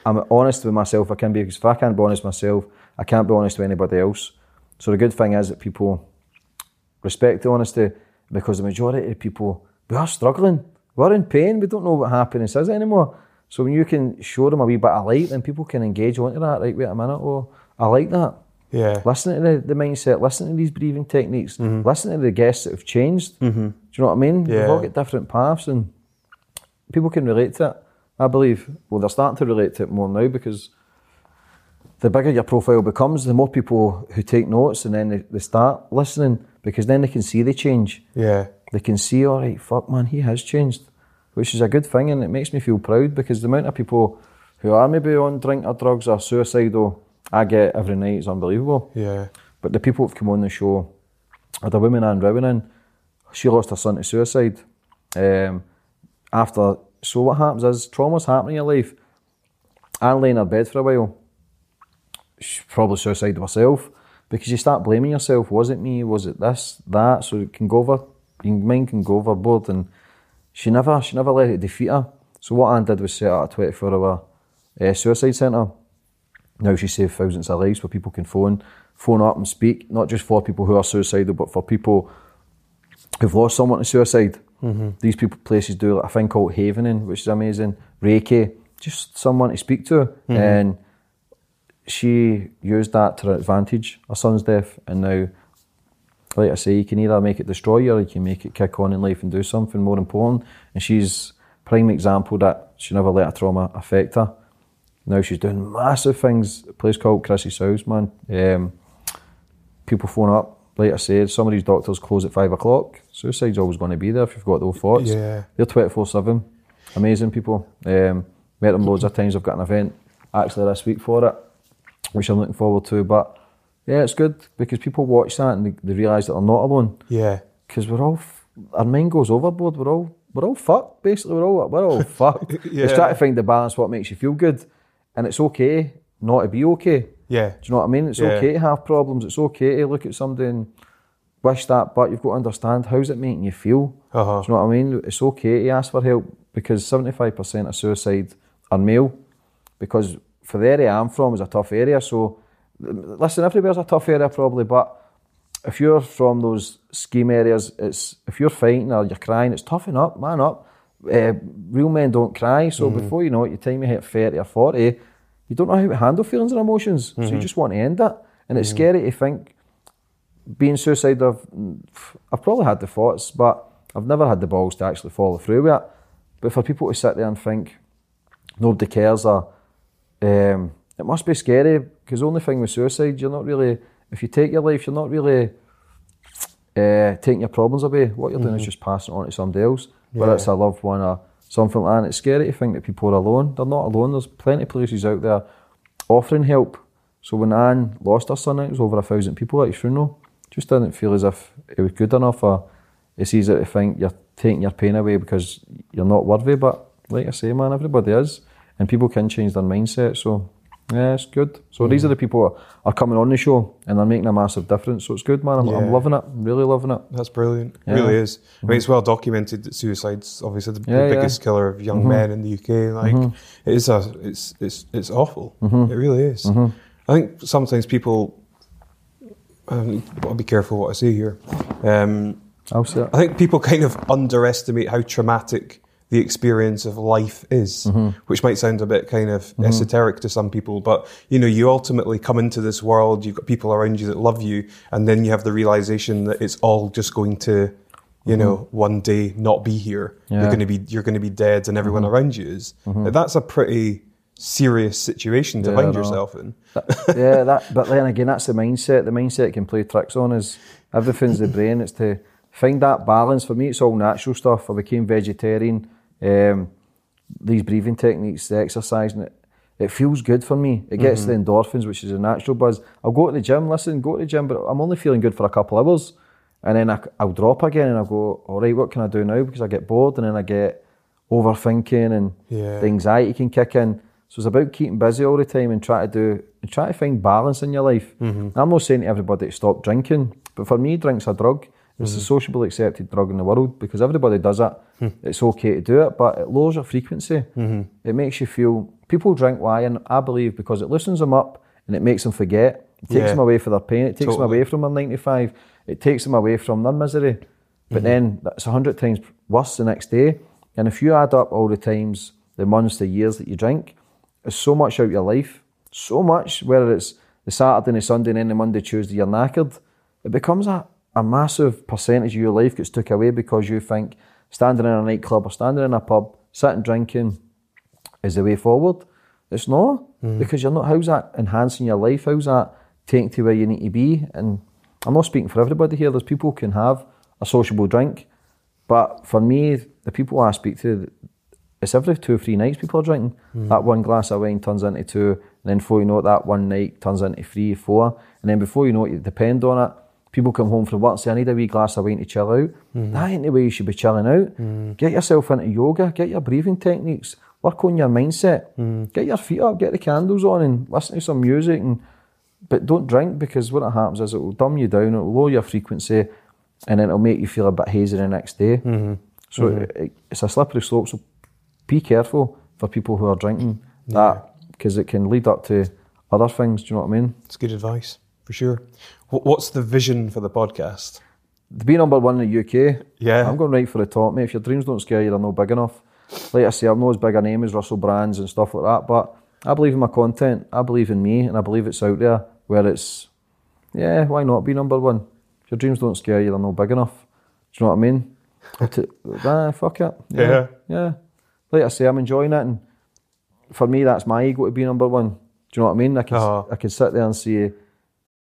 I'm honest with myself. I can be because if I can't be honest with myself, I can't be honest with anybody else. So the good thing is that people respect the honesty because the majority of people we are struggling. We're in pain. We don't know what happiness is anymore. So when you can show them a wee bit of light, then people can engage onto that. Right, wait a minute. Oh, I like that. Yeah. Listen to the, the mindset. Listen to these breathing techniques. Mm-hmm. Listen to the guests that have changed. Mm-hmm. Do you know what I mean? We've all Yeah. got different paths, and people can relate to it. I believe. Well, they're starting to relate to it more now because the bigger your profile becomes, the more people who take notes and then they, they start listening because then they can see the change. Yeah. They can see, all right, fuck man, he has changed, which is a good thing and it makes me feel proud because the amount of people who are maybe on drink or drugs or suicidal I get every night is unbelievable. Yeah. But the people who've come on the show, I had a woman Anne Rowan she lost her son to suicide. Um, after, so what happens is trauma's happening in your life. Anne lay in her bed for a while. She probably suicided herself because you start blaming yourself. Was it me? Was it this, that? So it can go over, your mind can go overboard. And she never, she never let it defeat her. So what Anne did was set up a 24 hour uh, suicide centre. Now she saved thousands of lives where people can phone, phone up and speak, not just for people who are suicidal, but for people who've lost someone to suicide. These people places do like a thing called havening, which is amazing. Reiki, just someone to speak to. And she used that to her advantage, her son's death, and now, like I say, you can either make it destroy you or you can make it kick on in life and do something more important. And she's prime example that she never let a trauma affect her. Now she's doing massive things. A place called Chris's House, man. Um, people phone up. Like I said, some of these doctors close at five o'clock. Suicide's always going to be there if you've got those thoughts. Yeah. They're 24 7. Amazing people. Um, met them loads of times. I've got an event actually this week for it, which I'm looking forward to. But yeah, it's good because people watch that and they, they realise that they're not alone. Yeah. Because we're all, f- our mind goes overboard. We're all, we're all fucked. Basically, we're all, we're all *laughs* fucked. Yeah. It's trying to find the balance, what makes you feel good, and it's okay not to be okay. Yeah. Do you know what I mean? It's Yeah. okay to have problems. It's okay to look at somebody and wish that, but you've got to understand how's it making you feel. Uh-huh. Do you know what I mean? It's okay to ask for help because 75% of suicide are male because for the area I'm from is a tough area. So listen, everywhere's a tough area probably, but if you're from those scheme areas, it's if you're fighting or you're crying, it's toughen up, man up. Uh, real men don't cry, so before you know it, your time you hit 30 or 40, you don't know how to handle feelings and emotions. So you just want to end it. And it's scary to think being suicidal, I've, I've probably had the thoughts, but I've never had the balls to actually follow through with it. But for people to sit there and think nobody cares, or um, it must be scary because the only thing with suicide, you're not really, if you take your life, you're not really uh, taking your problems away. What you're doing is just passing it on to somebody else, whether it's a loved one or something like that. And it's scary to think that people are alone. They're not alone. There's plenty of places out there offering help. So when Anne lost her son, it was over a thousand people at his funeral. Just didn't feel as if it was good enough, or it's easy to think you're taking your pain away because you're not worthy. But like I say, man, everybody is, and people can change their mindset. So yeah, it's good. So these are the people that are coming on the show and they're making a massive difference. So it's good, man. I'm, I'm loving it. I'm really loving it. That's brilliant. It really is. I mean, it's well documented that suicide's obviously the, Yeah, the yeah. biggest killer of young Mhm. men in the UK. Like, Mhm. it is a, it's, it's, it's awful. Mhm. It really is. Mhm. I think sometimes people, um, I'll be careful what I say here. Um, I'll say it. I think people kind of underestimate how traumatic the experience of life is, Mhm. which might sound a bit kind of Mhm. esoteric to some people, but you know, you ultimately come into this world, you've got people around you that love you, and then you have the realization that it's all just going to, you know, one day not be here. You're going to be you're going to be dead, and everyone Mhm. around you is. Mhm. That's a pretty serious situation to Yeah, find yourself in. yeah, that. But then again, that's the mindset. The mindset can play tricks on is everything's the brain. It's to find that balance. For me, it's all natural stuff. I became vegetarian. Um, these breathing techniques, the exercise, and it, it feels good for me. It gets Mhm. the endorphins, which is a natural buzz. I'll go to the gym. Listen, go to the gym, but I'm only feeling good for a couple hours, and then I, will drop again, and I'll go. All right, what can I do now? Because I get bored, and then I get overthinking, and Yeah. the anxiety can kick in. So it's about keeping busy all the time and try to do and try to find balance in your life. Mhm. I'm not saying to everybody to stop drinking, but for me, drink's a drug. It's the Mhm. sociable accepted drug in the world because everybody does it. Hmm. It's okay to do it, but it lowers your frequency. Mhm. It makes you feel. People drink wine, I believe because it loosens them up and it makes them forget. It takes Yeah. them away from their pain. It takes them away from their 95. It takes them away from their misery. But Mhm. then that's a hundred times worse the next day. And if you add up all the times, the months, the years that you drink, it's so much out your life. So much, whether it's the Saturday and the Sunday and then the Monday, Tuesday, you're knackered. It becomes a, a massive percentage of your life gets took away because you think standing in a nightclub or standing in a pub, sitting drinking is the way forward. It's not Mhm. because you're not. How's that enhancing your life? How's that taking to where you need to be? And I'm not speaking for everybody here. There's people who can have a sociable drink, but for me, the people I speak to, it's every two or three nights people are drinking. Mm. That one glass of wine turns into two, and then before you know it, that one night turns into three, four, and then before you know it, you depend on it. People come home from work and say, I need a wee glass of wine to chill out. Mhm. That ain't the way you should be chilling out. Mm. Get yourself into yoga, get your breathing techniques, work on your mindset, Mm. get your feet up, get the candles on and listen to some music and but don't drink because what it happens is it will dumb you down, it will lower your frequency and then it'll make you feel a bit hazy the next day. Mhm. So Mhm. It, it- it's a slippery slope. So be careful for people who are drinking that because it can lead up to other things. Do you know what I mean? It's good advice, for sure. Wh- What's the vision for the podcast? To be number one in the UK, Yeah. I'm going right for the top, mate. If your dreams don't scare you, they're not big enough. Like I say, I'm not as big a name as Russell Brands and stuff like that, but I believe in my content. I believe in me, and I believe it's out there where it's, yeah, why not be number one? If your dreams don't scare you, they're not big enough. Do you know what I mean? *laughs* to, ah, fuck it. Yeah. Yeah. Like I say, I'm enjoying it, and for me, that's my ego to be number one. Do you know what I mean? I can, I can sit there and say,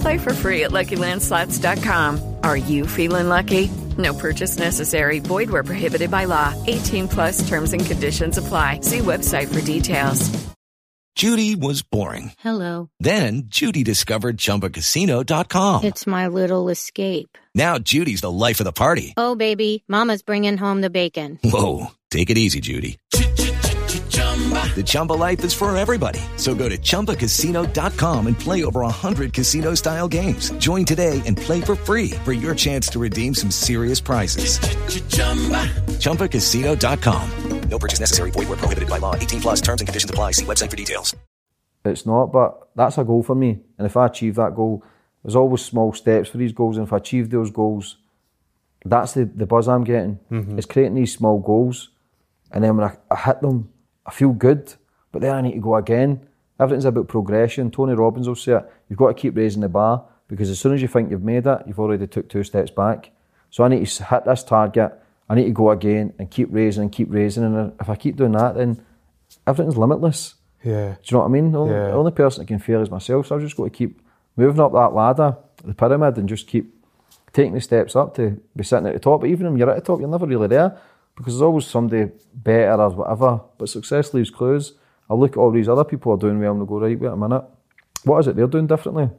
Play for free at LuckyLandSlots.com. Are you feeling lucky? No purchase necessary. Void where prohibited by law. 18 plus terms and conditions apply. See website for details. Judy was boring. Hello. Then Judy discovered ChumbaCasino.com. It's my little escape. Now Judy's the life of the party. Oh, baby, Mama's bringing home the bacon. Whoa, take it easy, Judy. The Chumba life is for everybody. So go to ChumbaCasino.com and play over 100 casino-style games. Join today and play for free for your chance to redeem some serious prizes. ChumbaCasino.com. No purchase necessary. Void where prohibited by law. 18 plus terms and conditions apply. See website for details. it's not, but that's a goal for me. And if I achieve that goal, there's always small steps for these goals. And if I achieve those goals, that's the, the buzz I'm getting. Mhm. It's creating these small goals. And then when I, I hit them, I feel good. But then I need to go again. Everything's about progression. Tony Robbins will say it. You've got to keep raising the bar because as soon as you think you've made it, you've already took two steps back. So I need to hit this target. I need to go again and keep raising and keep raising. And if I keep doing that, then everything's limitless. Yeah. Do you know what I mean? The only, Yeah. the only person that can fail is myself. So I've just got to keep moving up that ladder, the pyramid, and just keep taking the steps up to be sitting at the top. But even when you're at the top, you're never really there because there's always somebody better or whatever. But success leaves clues. I look at all these other people are doing well and I go, right, wait a minute. What is it they're doing differently?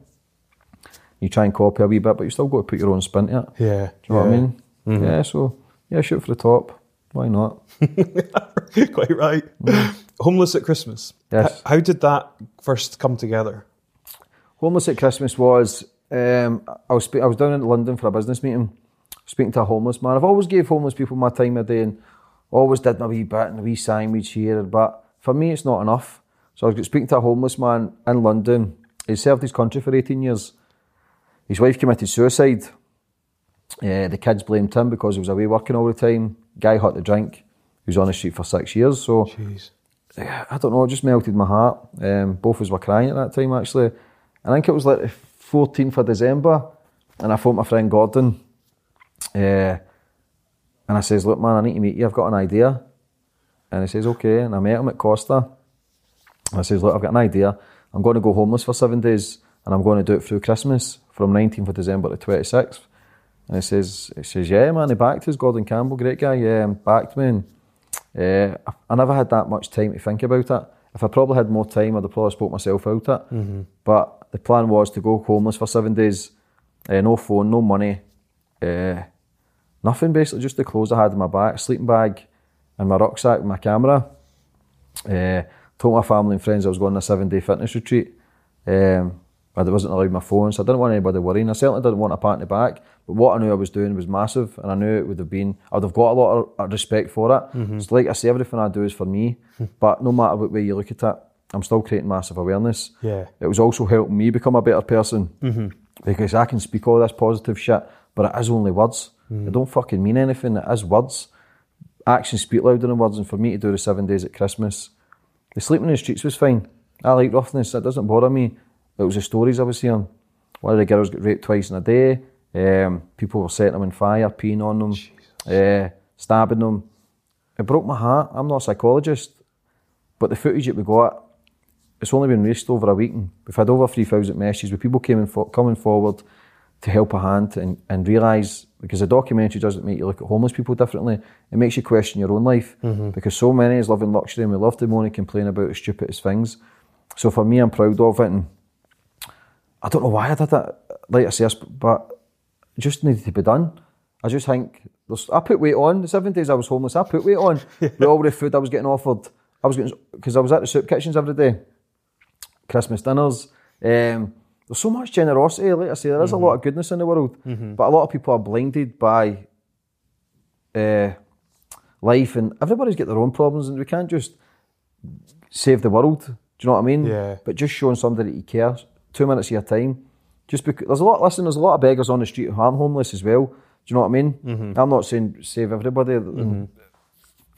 You try and copy a wee bit, but you still got to put your own spin to it. Yeah. Do you know what I yeah. mean? Mhm. Yeah, so, yeah, shoot for the top. Why not? *laughs* Quite right. Homeless at Christmas. Yes. H- how did that first come together? Homeless at Christmas was um, I was I was down in London for a business meeting, speaking to a homeless man. I've always gave homeless people my time of day and always did my wee bit and a wee sandwich here, but for me it's not enough. So I was speaking to a homeless man in London. He served his country for 18 years. His wife committed suicide. Uh, the kids blamed him because he was away working all the time. Guy had to drink. He was on the street for six years. So Jeez. I don't know, it just melted my heart. Um, both of us were crying at that time, actually. I think it was like the 14th of December, and I phoned my friend Gordon. Uh, and I says, Look, man, I need to meet you. I've got an idea. And he says, Okay. And I met him at Costa. And I says, Look, I've got an idea. I'm going to go homeless for seven days, and I'm going to do it through Christmas from 19th of December to 26th. And he says, he says, yeah, man, he backed us, Gordon Campbell, great guy, yeah, backed me. And, uh, I- never had that much time to think about it. If I probably had more time, I'd have probably spoke myself out it. Mhm. But the plan was to go homeless for seven days, uh, no phone, no money, uh, nothing basically, just the clothes I had in my bag, sleeping bag, and my rucksack, and my camera. Uh, told my family and friends I was going on a seven day fitness retreat. Um, but I wasn't allowed my phone, so I didn't want anybody worrying. I certainly didn't want a pat in the back, but what I knew I was doing was massive, and I knew it would have been, I would have got a lot of respect for it. Mhm. It's like I say, everything I do is for me, *laughs* but no matter what way you look at it, I'm still creating massive awareness. Yeah. It was also helping me become a better person Mhm. because I can speak all this positive shit, but it is only words. It don't fucking mean anything. It is words. Actions speak louder than words, and for me to do the seven days at Christmas, the sleeping in the streets was fine. I like roughness. It doesn't bother me. It was the stories I was hearing. One of the girls got raped twice in a day. Um, people were setting them on fire, peeing on them, uh, stabbing them. It broke my heart. I'm not a psychologist, but the footage that we got, it's only been released over a week, and we've had over 3,000 messages with people coming, for, coming forward to help a hand and, and realise, because the documentary doesn't make you look at homeless people differently, it makes you question your own life, Mhm. because so many is living luxury and we love to moan and complain about the stupidest things. So for me, I'm proud of it, and I don't know why I did that, like I say, but it just needed to be done. I just think, I put weight on, the seven days I was homeless, I put weight on *laughs* with all the food I was getting offered. I was getting, because I was at the soup kitchens every day. Christmas dinners. Um, there's so much generosity, like I say, there is a lot of goodness in the world, Mhm. but a lot of people are blinded by uh, life, and everybody's got their own problems, and we can't just save the world. Do you know what I mean? Yeah. But just showing somebody that you care, two minutes of your time, just because there's a lot. Listen, there's a lot of beggars on the street who aren't homeless as well. Do you know what I mean? Mhm. I'm not saying save everybody, Mhm.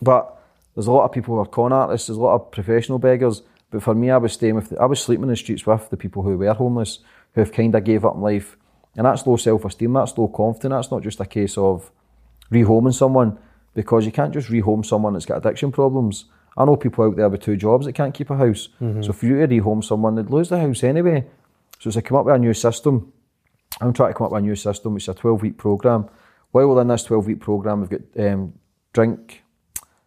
but there's a lot of people who are con artists. There's a lot of professional beggars. But for me, I was staying with, the, I was sleeping in the streets with the people who were homeless, who have kind of gave up in life, and that's low self-esteem. That's low confidence. That's not just a case of rehoming someone because you can't just rehome someone that's got addiction problems. I know people out there with two jobs that can't keep a house. Mhm. So for you to rehome someone, they'd lose the house anyway. So it's to come up with a new system. I'm trying to come up with a new system, which is a 12 week programme. While within this 12 week programme, we've got um, drink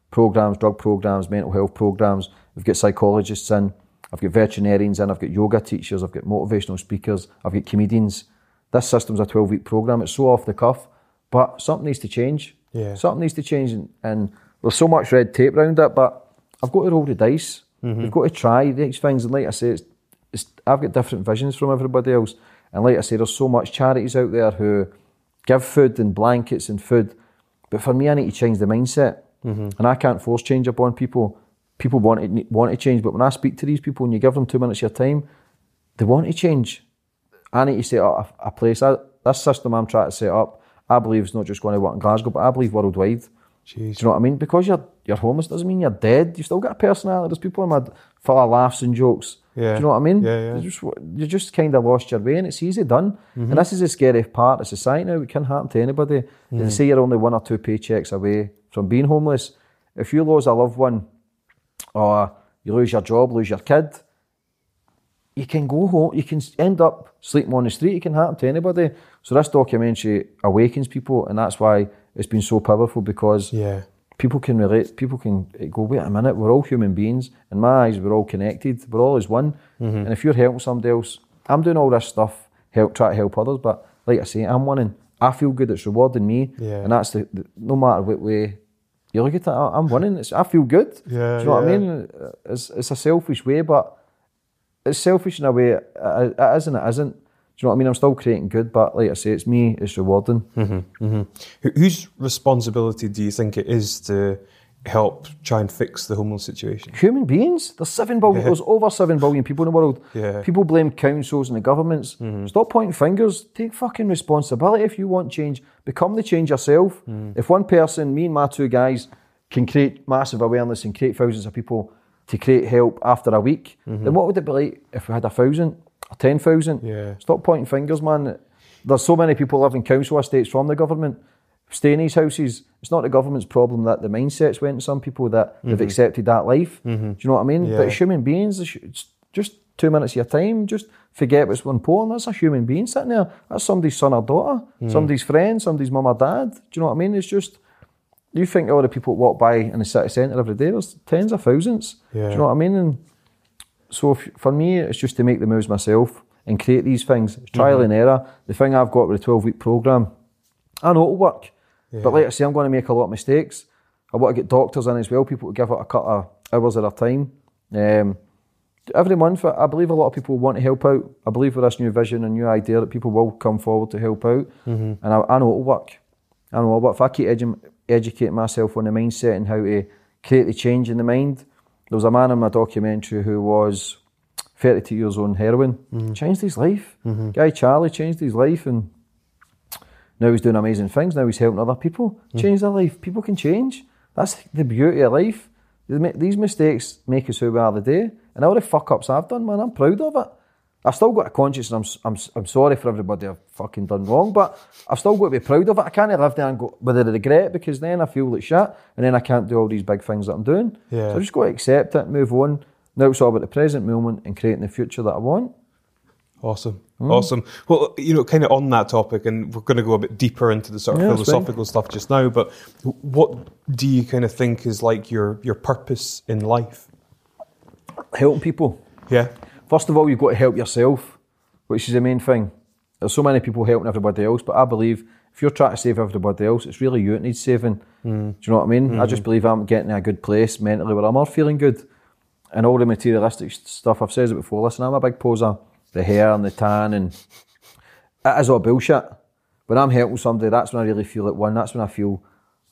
programs, drug programs, mental health programs. We've got psychologists in. I've got veterinarians in. I've got yoga teachers. I've got motivational speakers. I've got comedians. This system's a 12 week program. It's so off the cuff, but something needs to change. Yeah. Something needs to change, and, and there's so much red tape around it. But I've got to roll the dice. Mhm. We've got to try these things, and like I say, it's, it's, I've got different visions from everybody else. And like I say, there's so much charities out there who give food and blankets and food. But for me, I need to change the mindset. Mhm. And I can't force change upon people. People want to, want to change. But when I speak to these people and you give them two minutes of your time, they want to change. I need to set up a, a place. I, this system I'm trying to set up, I believe it's not just going to work in Glasgow, but I believe worldwide. Jeez. Do you know what I mean? Because you're you're homeless doesn't mean you're dead. You still got a personality. There's people in my full of laughs and jokes. Yeah. Do you know what I mean? Yeah, yeah. You just you just kind of lost your way, and it's easy done. Mhm. And this is the scary part of society now. It can happen to anybody. They Mhm. say you're only one or two paychecks away from being homeless. If you lose a loved one, or you lose your job, lose your kid, you can go home. You can end up sleeping on the street. It can happen to anybody. So this documentary awakens people, and that's why it's been so powerful because Yeah. people can relate. People can go, wait a minute, we're all human beings. In my eyes, we're all connected. We're all as one. Mhm. And if you're helping somebody else, I'm doing all this stuff, help try to help others. But like I say, I'm winning. I feel good. It's rewarding me, Yeah. and that's the, the no matter what way you look at it, I- I'm winning. It's, I feel good. Yeah, Do you know what I mean? It's, it's a selfish way, but it's selfish in a way. It, it is and it isn't. Do you know what I mean? I'm still creating good, but like I say, it's me. It's rewarding. hmm hmm Wh- Whose responsibility do you think it is to help try and fix the homeless situation? Human beings. There's seven billion. Yeah. There's over seven billion people in the world. Yeah. Mm-hmm. People blame councils and the governments. Stop pointing fingers. Take fucking responsibility. If you want change, become the change yourself. Mm. If one person, me and my two guys, can create massive awareness and create thousands of people to create help after a week, Mhm. then what would it be like if we had a thousand or ten thousand? Yeah. Stop pointing fingers, man. There's so many people living in council estates from the government, stay in these houses. It's not the government's problem that the mindsets went to some people that they've Mhm. accepted that life. Mhm. Do you know what I mean? Yeah. But human beings, it's just two minutes of your time, just forget what's important. That's a human being sitting there. That's somebody's son or daughter, Mm. somebody's friend, somebody's mum or dad. Do you know what I mean? It's just, you think all the people that walk by in the city centre every day, there's tens of thousands. Do you know what I mean? And so if, for me, it's just to make the moves myself and create these things. It's trial Mhm. and error. The thing I've got with the 12 week programme, I know it'll work. Yeah. But like I say, I'm going to make a lot of mistakes. I want to get doctors in as well, people to give it a couple of hours at a time. Um, every month, I believe a lot of people want to help out. I believe with this new vision and new idea that people will come forward to help out. Mhm. And I, I know it'll work. I know it'll work. If I keep edu- educating myself on the mindset and how to create the change in the mind, there was a man in my documentary who was 32 years on heroin, Mhm. changed his life. Mhm. Guy Charlie changed his life and now he's doing amazing things. Now he's helping other people Mm. change their life. People can change. That's the beauty of life. These mistakes make us who we are today. And all the fuck ups I've done, man, I'm proud of it. I've still got a conscience and I'm, I'm, I'm sorry for everybody I've fucking done wrong, but I've still got to be proud of it. I can't live there and go with the regret because then I feel like shit and then I can't do all these big things that I'm doing. Yeah. So I just got to accept it, move on. Now it's all about the present moment and creating the future that I want. Awesome. Mm. Awesome. Well, you know, kind of on that topic, and we're going to go a bit deeper into the sort of Yeah, philosophical stuff just now, but what do you kind of think is like your, your purpose in life? Helping people. Yeah. First of all, you've got to help yourself, which is the main thing. There's so many people helping everybody else, but I believe if you're trying to save everybody else, it's really you that needs saving. Mm. Do you know what I mean? I Mhm. just believe I'm getting in a good place mentally where I'm all feeling good. And all the materialistic stuff, I've said it before, listen, I'm a big poser. The hair and the tan and it is all bullshit. When I'm helping somebody, that's when I really feel at one. That's when I feel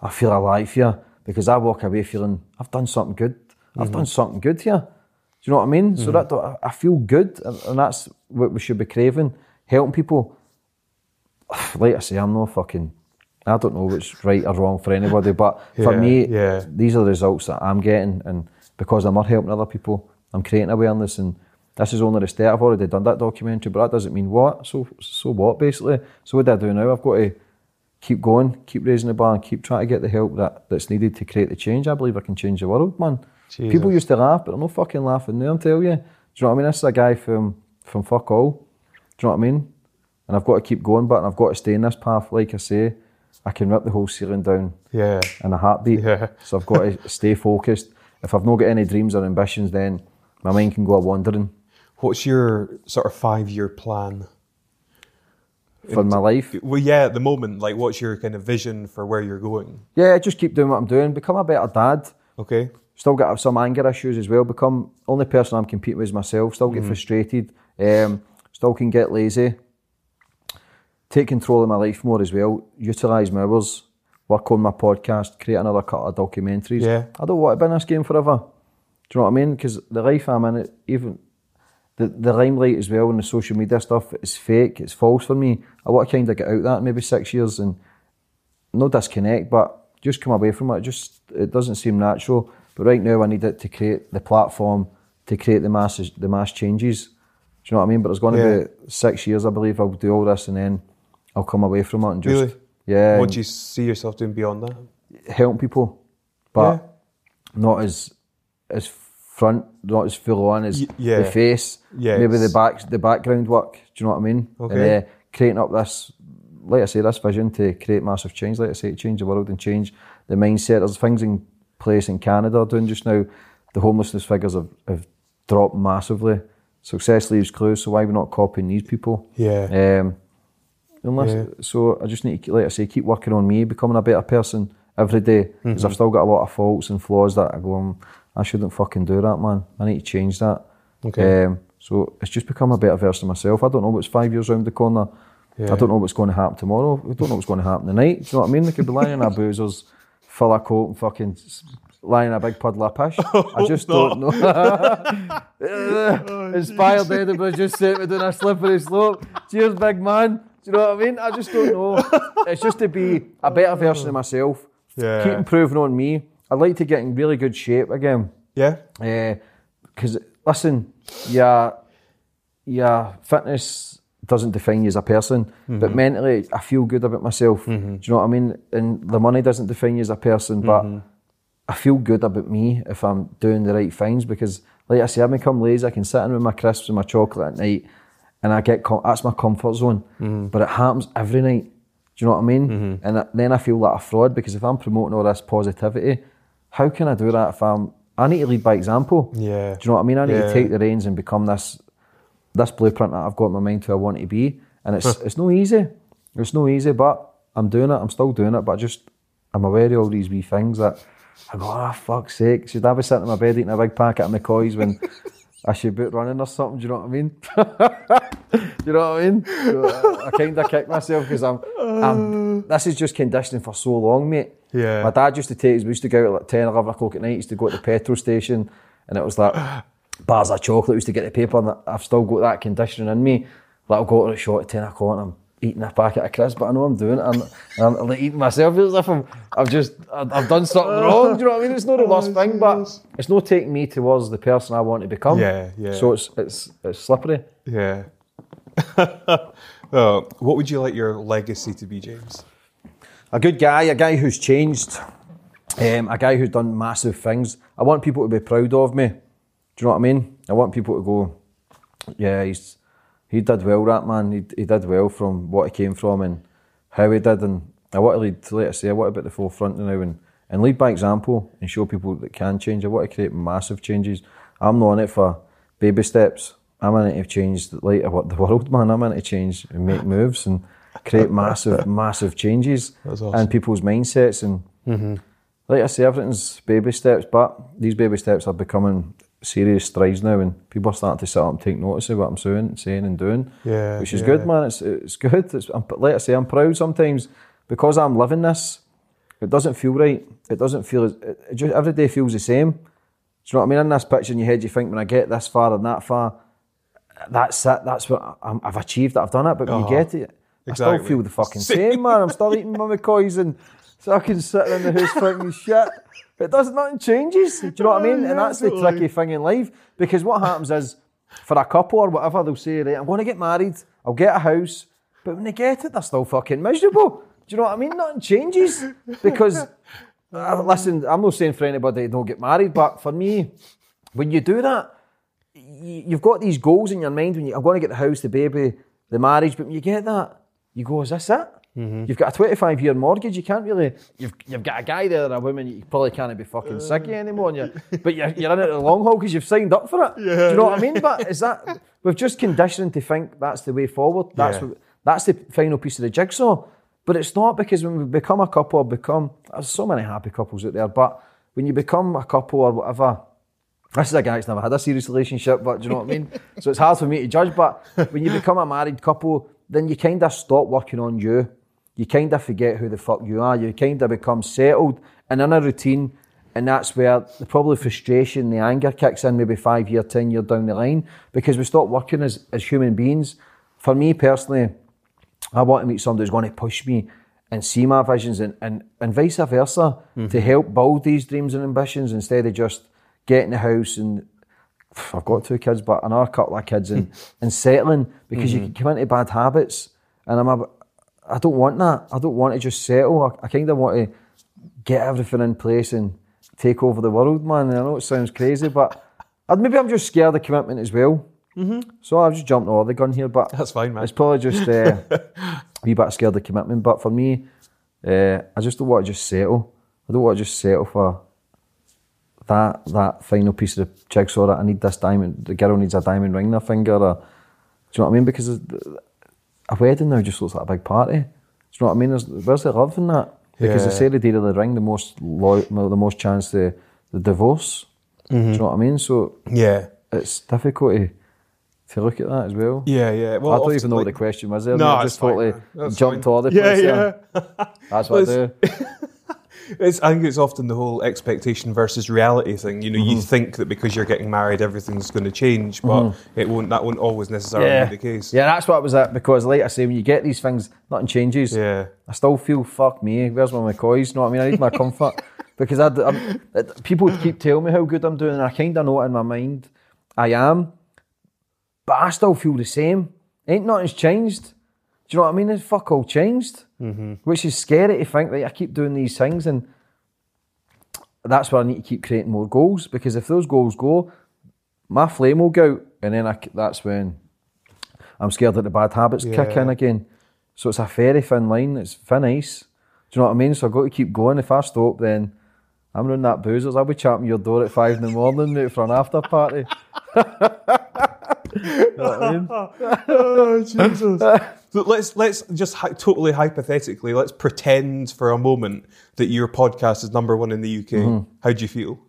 I feel alive here because I walk away feeling I've done something good. I've Mhm. done something good here. Do you know what I mean? So Mhm. that I- feel good, and, that's what we should be craving. Helping people. *sighs* Like I say, I'm no fucking. I don't know what's right or wrong for anybody, but for me, yeah. these are the results that I'm getting, and because I'm not helping other people, I'm creating awareness, and this is only the start. I've already done that documentary, but that doesn't mean what. So, so what? Basically, so what do I do now? I've got to keep going, keep raising the bar, and keep trying to get the help that, that's needed to create the change. I believe I can change the world, man. Jesus. People used to laugh, but I'm not fucking laughing now. I tell you. Do you know what I mean? This is a guy from from fuck all. Do you know what I mean? And I've got to keep going, but I've got to stay in this path. Like I say, I can rip the whole ceiling down Yeah. in a heartbeat. Yeah. So I've got to *laughs* stay focused. If I've not got any dreams or ambitions, then my mind can go wandering What's your sort of five year plan? for my life. Well, yeah, at the moment, like, what's your kind of vision for where you're going? Yeah, just keep doing what I'm doing. Become a better dad. Okay. Still got some anger issues as well. Become only person I'm competing with is myself. Still get Mhm. frustrated. Um, still can get lazy. Take control of my life more as well. Utilise my hours. Work on my podcast. Create another couple of documentaries. Yeah. I don't want to be in this game forever. Do you know what I mean? Because the life I'm in, even the, the limelight as well and the social media stuff is fake. It's false for me. I want to kind of get out of that maybe six years and no disconnect, but just come away from it. Just it doesn't seem natural. But right now, I need it to create the platform to create the masses, the mass changes. Do you know what I mean? But it's going to Yeah. be six years, I believe. I'll do all this, and then I'll come away from it and just Really? yeah, What do you see yourself doing beyond that? help people, but not as as front, not as full on as yeah. the face. Yes. Maybe the back, the background work. Do you know what I mean? Okay. And uh, creating up this, like I say, this vision to create massive change. Like I say, to change the world and change the mindset. There's things in place in Canada doing just now. The homelessness figures have, have dropped massively. Success leaves clues, so why are we not copying these people? Yeah. Um, unless, Yeah. So I just need to, like I say, keep working on me, becoming a better person every day. Because Mhm. I've still got a lot of faults and flaws that I go, um, I shouldn't fucking do that, man. I need to change that. Okay. Um, so it's just become a better version of myself. I don't know what's five years round the corner. Yeah. I don't know what's going to happen tomorrow. We don't know what's going to happen tonight. Do you know what I mean? We could be lying in our boozers, full of coke and fucking lying in a big puddle of pish. *laughs* I just don't know. *laughs* *laughs* Inspired Edinburgh just sent me down a slippery slope. Cheers, big man. Do you know what I mean? I just don't know. It's just to be a better version of myself. Yeah. Keep improving on me. I'd like to get in really good shape again. Yeah. Because listen, yeah, yeah, fitness doesn't define you as a person, but Mhm. mentally, I feel good about myself. Mhm. Do you know what I mean? And the money doesn't define you as a person, but Mhm. I feel good about me if I'm doing the right things. Because, like I say, I become lazy. I can sit in with my crisps and my chocolate at night, and I get com- that's my comfort zone. Mhm. But it happens every night. Do you know what I mean? And then I feel like a fraud because if I'm promoting all this positivity, how can I do that if I'm? I need to lead by example. Yeah. Do you know what I mean? I need Yeah. to take the reins and become this this blueprint that I've got in my mind who I want to be. And it's it's no easy. It's no easy, but I'm doing it. I'm still doing it. But I just I'm aware of all these wee things that I go, ah, fuck's sake. Should I be sitting in my bed eating a big packet of McCoys when *laughs* I should be running or something? Do you know what I mean? *laughs* do you know what I mean? So I, I kind of kick myself because I'm, I'm. This is just conditioning for so long, mate. Yeah. My dad used to take us. We used to go out at like 10, 11 o'clock at night. Used to go to the petrol station, and it was like *gasps* bars of chocolate. Used to get the paper, and I've still got that conditioning in me. Like I'll go to the shop at ten o'clock, and I'm eating a packet of crisps, but I know I'm doing it, and, and I'm like eating myself as if I'm, I've just, I've, done something wrong. Do you know what I mean? It's not the worst thing, but it's not taking me towards the person I want to become. Yeah, yeah. So it's it's it's slippery. Yeah. *laughs* Uh, what would you like your legacy to be, James? a good guy, a guy who's changed, um, a guy who's done massive things. I want people to be proud of me. Do you know what I mean? I want people to go, yeah, he's he did well, that man. He, he did well from what he came from and how he did. And I want to lead, like I say, I want to be at the forefront now and, and lead by example and show people that can change. I want to create massive changes. I'm not in it for baby steps. I'm in it to change the light of what the *laughs* world, man. I'm in it to change and make moves and create massive, *laughs* massive changes awesome. and people's mindsets. And mm-hmm. like I say, everything's baby steps, but these baby steps are becoming serious strides now, and people are starting to sit up and take notice of what I'm saying, saying and doing. Yeah, which is yeah. good, man. It's it's good. It's, I'm, like I say, I'm proud sometimes because I'm living this. It doesn't feel right. It doesn't feel. as- It, it just every day feels the same. Do you know what I mean? In this picture in your head, you think when I get this far and that far, that's it. That's what I'm, I've achieved. It. I've done it. But when Uh-huh. you get it, I still feel the fucking Same. same, man. I'm still eating my *laughs* McCoys and fucking sitting in the house thinking shit. It does nothing changes. Do you know what I mean? And that's the tricky thing in life because what happens is for a couple or whatever they'll say, right, I'm going to get married. I'll get a house, but when they get it, they're still fucking miserable. Do you know what I mean? Nothing changes because. Uh, listen, I'm not saying for anybody don't get married, but for me, when you do that, you've got these goals in your mind when you, I'm going to get the house, the baby, the marriage, but when you get that, you go, is this it? Mm-hmm. You've got a 25 year mortgage, you can't really, you've, you've got a guy there or a woman, you probably can't be fucking uh, sicky anymore, and you *laughs* but you're, you're in it the long haul because you've signed up for it. Do you know what I mean? But is that, we've just conditioned to think that's the way forward, that's, Yeah. what, that's the final piece of the jigsaw. But it's not because when we become a couple or become, there's so many happy couples out there, but when you become a couple or whatever, this is a guy that's never had a serious relationship, but do you know what I mean? *laughs* So it's hard for me to judge. But when you become a married couple, then you kind of stop working on you. You kind of forget who the fuck you are. You kind of become settled and in a routine. And that's where the probably frustration, the anger kicks in maybe five year, ten year down the line because we stop working as, as human beings. For me personally, I want to meet somebody who's going to push me and see my visions and, and, and vice versa mm-hmm. to help build these dreams and ambitions instead of just getting the house and I've got two kids, but another couple of kids and, *laughs* and settling because you mm-hmm. can come into bad habits. And I'm a, I don't want that. I don't want to just settle. I, I kind of want to get everything in place and take over the world, man. I know it sounds crazy, but uh, maybe I'm just scared of commitment as well. Mhm. So I've just jumped over the gun here, but That's fine, man. It's probably just uh, a *laughs* wee bit scared of commitment. But for me, uh, I just don't want to just settle. I don't want to just settle for that that final piece of the jigsaw that I need this diamond. The girl needs a diamond ring in her finger. Or, do you know what I mean? Because a wedding now just looks like a big party. Do you know what I mean? There's, where's the love in that? Because Yeah. the say the deed of the ring, the most lo- the most chance to the divorce. Do you Mhm. know what I mean? So Yeah. it's difficult to, to look at that as well. Yeah, yeah. Well, I don't even know what the question was there. No, I just fine, totally. That's jumped fine. all the Yeah, place yeah. there. That's *laughs* what I do. *laughs* It's, I think it's often the whole expectation versus reality thing. You know, you Mhm. think that because you're getting married, everything's going to change, but Mhm. it won't. That won't always necessarily Yeah. be the case. Yeah, that's what it was at because, like I say, when you get these things, nothing changes. Yeah. I still feel fuck me. Where's my McCoys? You know what I mean? I need my *laughs* comfort because I, I'm, people keep telling me how good I'm doing, and I kind of know it in my mind I am, but I still feel the same. Ain't nothing's changed. Do you know what I mean? It's fuck all changed, Mhm. which is scary to think that I keep doing these things, and that's why I need to keep creating more goals because if those goals go, my flame will go out, and then I, that's when I'm scared that the bad habits kick in again. So it's a very thin line. It's thin ice. Do you know what I mean? So I've got to keep going. If I stop, then I'm running that boozers. I'll be champing your door at five in the morning mate, for an after party. *laughs* You know what I mean? oh Jesus! So let's let's just hy- totally hypothetically let's pretend for a moment that your podcast is number one in the UK. Mhm. How do you feel?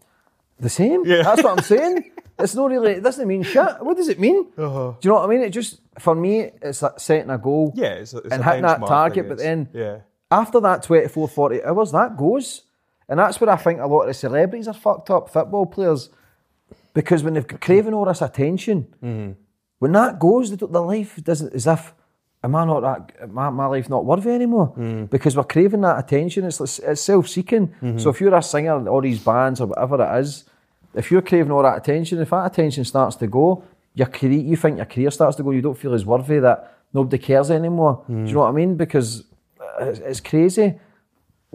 The same. Yeah. That's what I'm saying. It's not really. It doesn't mean shit. What does it mean? Uh-huh. Do you know what I mean? It just for me, it's like setting a goal. Yeah, it's a- it's and a hitting that benchmark, I target. But guess. then Yeah. after that 24, 40 hours, that goes, and that's where I think a lot of the celebrities are fucked up. Football players, because when they've craving all this attention, Mm-hmm. when that goes, the, the life doesn't as if. Am I not that? My, my life not worthy anymore Mm. because we're craving that attention. It's it's self-seeking. Mhm. So if you're a singer in all these bands or whatever it is, if you're craving all that attention, if that attention starts to go, your career, you think your career starts to go, you don't feel as worthy that nobody cares anymore. Do Mm. you know what I mean? Because it's, it's crazy.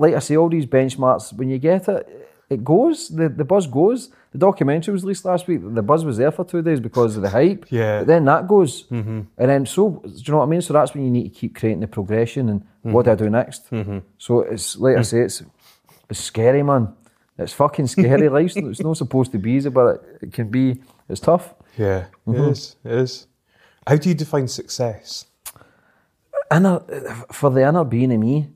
Like I say, all these benchmarks, when you get it, it goes. The the buzz goes. The documentary was released last week. The buzz was there for two days because of the hype. Yeah. But then that goes. Mhm. And then so, do you know what I mean? So that's when you need to keep creating the progression and what do I do next? Mhm. So it's like I say, it's it's scary, man. It's fucking scary. *laughs* Life's it's not supposed to be easy, but it, it can be. It's tough. Yeah, it is. It is. How do you define success? Inner, for the inner being of me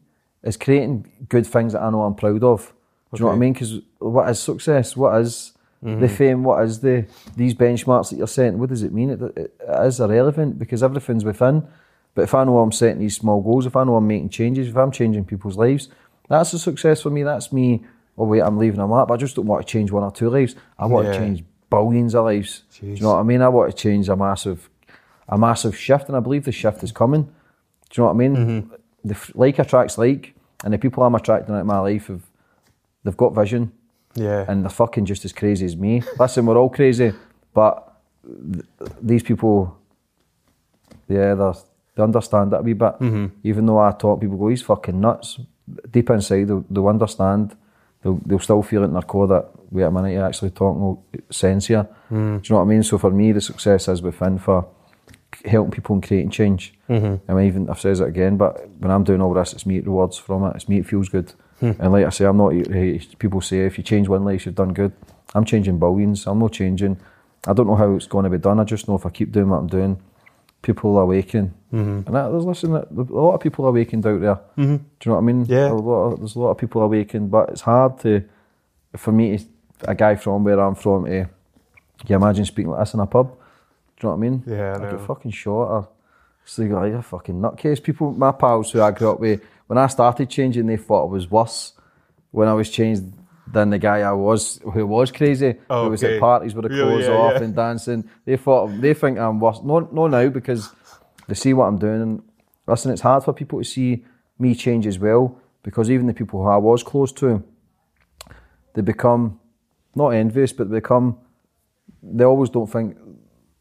is creating good things that I know I'm proud of. Do you know what I mean? Because what is success? What is the Mhm. fame? What is the these benchmarks that you're setting? What does it mean? It, it, it is irrelevant because everything's within. But if I know I'm setting these small goals, if I know I'm making changes, if I'm changing people's lives, that's a success for me. That's me. Oh wait, I'm leaving a mark. But I just don't want to change one or two lives. I want Yeah. to change billions of lives. Do you know what I mean? I want to change a massive, a massive shift, and I believe the shift is coming. Do you know what I mean? Mm-hmm. The like attracts like, and the people I'm attracting out my life have, they've got vision. Yeah. And they're fucking just as crazy as me. Listen, we're all crazy, but th- these people, yeah, they they understand it a wee bit. Mhm. Even though I talk, people go, he's fucking nuts. Deep inside, they'll, they'll understand. They'll, they'll still feel it in their core that, wait a minute, you're actually talking sense here. Mm. Do you know what I mean? So for me, the success is within for helping people and creating change. Mhm. I mean, even I've said it again, but when I'm doing all this, it's me rewards from it. It's me, it feels good. Hmm. And like I say, I'm not. eh, People say if you change one life, you've done good. I'm changing billions. I'm not changing. I don't know how it's going to be done. I just know if I keep doing what I'm doing, people are awakening. Mhm. And that, there's listen, a lot of people are awakened out there. Mhm. Do you know what I mean? Yeah. A lot of, there's a lot of people awakened, but it's hard to, for me, to, a guy from where I'm from, to, can you imagine speaking like this in a pub? Do you know what I mean? Yeah, I I get fucking shot or so you go, like a fucking nutcase. People, my pals who I grew up with, when I started changing, they thought I was worse when I was changed than the guy I was who was crazy. Who was at parties with the Yeah, clothes yeah, off yeah. and dancing. They thought they think I'm worse. No, no, now because they see what I'm doing. And listen, it's hard for people to see me change as well because even the people who I was close to, they become not envious, but they become. They always don't think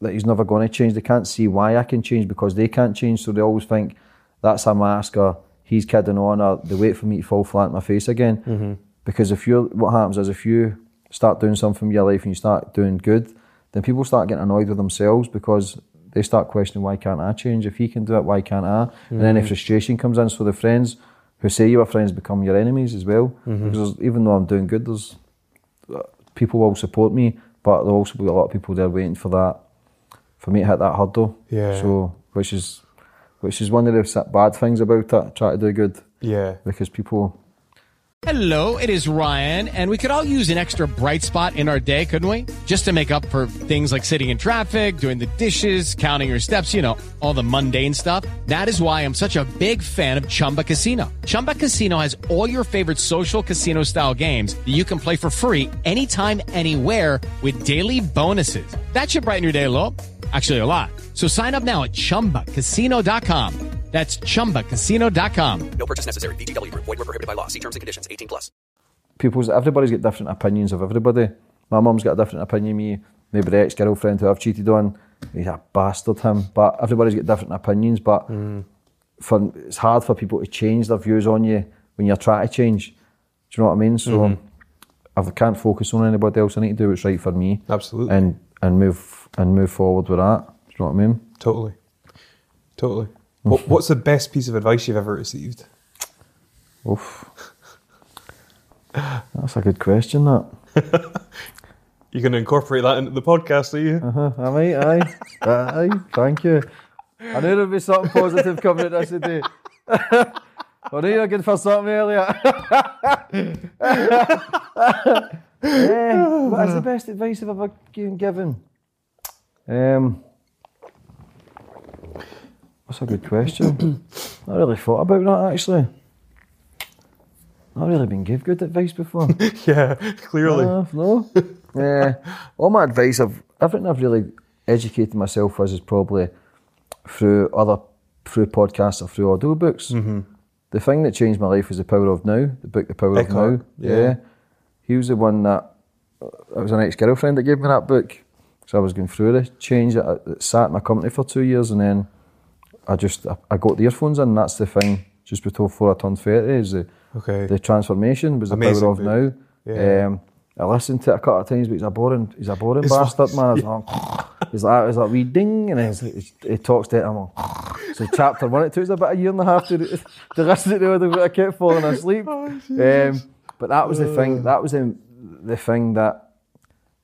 that he's never going to change. They can't see why I can change because they can't change. So they always think that's a mask or he's kidding on or they wait for me to fall flat in my face again. Mm-hmm. Because if you're, what happens is if you start doing something in your life and you start doing good, then people start getting annoyed with themselves because they start questioning why can't I change? If he can do it, why can't I? And then the Mhm. frustration comes in. So the friends who say you are friends become your enemies as well. Mhm. Because even though I'm doing good, there's uh, people will support me, but there'll also be a lot of people there waiting for that, for me to hit that hurdle. Yeah. So which is, which is one of the s- bad things about it. Try to do good. Yeah. Because people Hello, it is Ryan, and we could all use an extra bright spot in our day, couldn't we? Just to make up for things like sitting in traffic, doing the dishes, counting your steps, you know, all the mundane stuff. That is why I'm such a big fan of Chumba Casino. Chumba Casino has all your favorite social casino style games that you can play for free anytime, anywhere with daily bonuses. That should brighten your day a little. Actually, a lot. So sign up now at chumbacasino.com. That's chumbacasino.com. No purchase necessary. VGW Group. Void were prohibited by law. See terms and conditions. 18 plus. people's everybody's got different opinions of everybody. My mum's got a different opinion of me. Maybe the ex girlfriend who I've cheated on, he's a bastard him. But everybody's got different opinions. But for it's hard for people to change their views on you when you're trying to change. Do you know what I mean? So Mhm. I can't focus on anybody else, I need to do what's right for me. Absolutely. And and move and move forward with that. Do you know what I mean? Totally. Totally. What, what's the best piece of advice you've ever received? Oof. That's a good question. That. You're going to incorporate that into the podcast, are you? Uh-huh. I might, aye. *laughs* aye, thank you. I knew there'd be something positive coming at this today. *laughs* I knew you were good for something earlier. *laughs* Eh, what is the best advice I've ever been given? Um, that's a good question. I really thought about that actually. I've really been give good advice before. *laughs* yeah, clearly. Uh, no. yeah. All my advice, I've everything I've really educated myself with is probably through other through podcasts or through audio books. Mhm. The thing that changed my life was the Power of Now, the book The Power Eckhart, of Now. yeah. He was the one that it was an ex girlfriend that gave me that book. So I was going through the change. It, it sat in my company for two years, and then I just I, I got the earphones in. And that's the thing. Just before I turned thirty, is the Okay. the transformation was the Amazing power of book. now. Yeah. Um, I listened to it a couple of times, but he's a boring, he's a boring It's bastard, *laughs* like- man. I was like, he's like, he's like, wee ding, and he's, he's, he talks to it. I'm like, so chapter one, it took us about a year and a half to, *laughs* to listen to it. I kept falling asleep. *laughs* um, but that was the thing. That was the, the thing that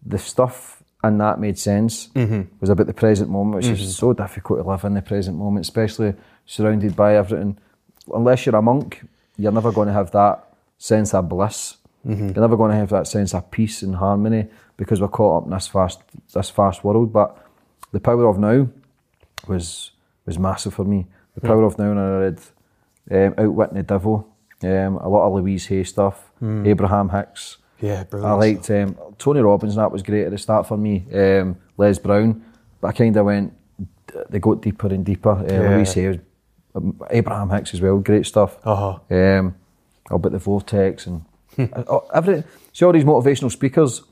the stuff and that made sense Mhm. was about the present moment, which Mhm. is so difficult to live in the present moment, especially surrounded by everything. Unless you're a monk, you're never going to have that sense of bliss. Mhm. You're never going to have that sense of peace and harmony because we're caught up in this fast, this fast world. But the power of now was was massive for me. The power of now, and I read um, Outwitting the Devil, um, a lot of Louise Hay stuff, Mm. Abraham Hicks. Yeah, brilliant. I liked um, Tony Robbins, and that was great at the start for me. Um, Les Brown, but I kind of went, they got deeper and deeper. Uh, Yeah. Louise Hay, um, Abraham Hicks as well, great stuff. Uh-huh. Um, about the vortex and *laughs* uh, every. See all these motivational speakers,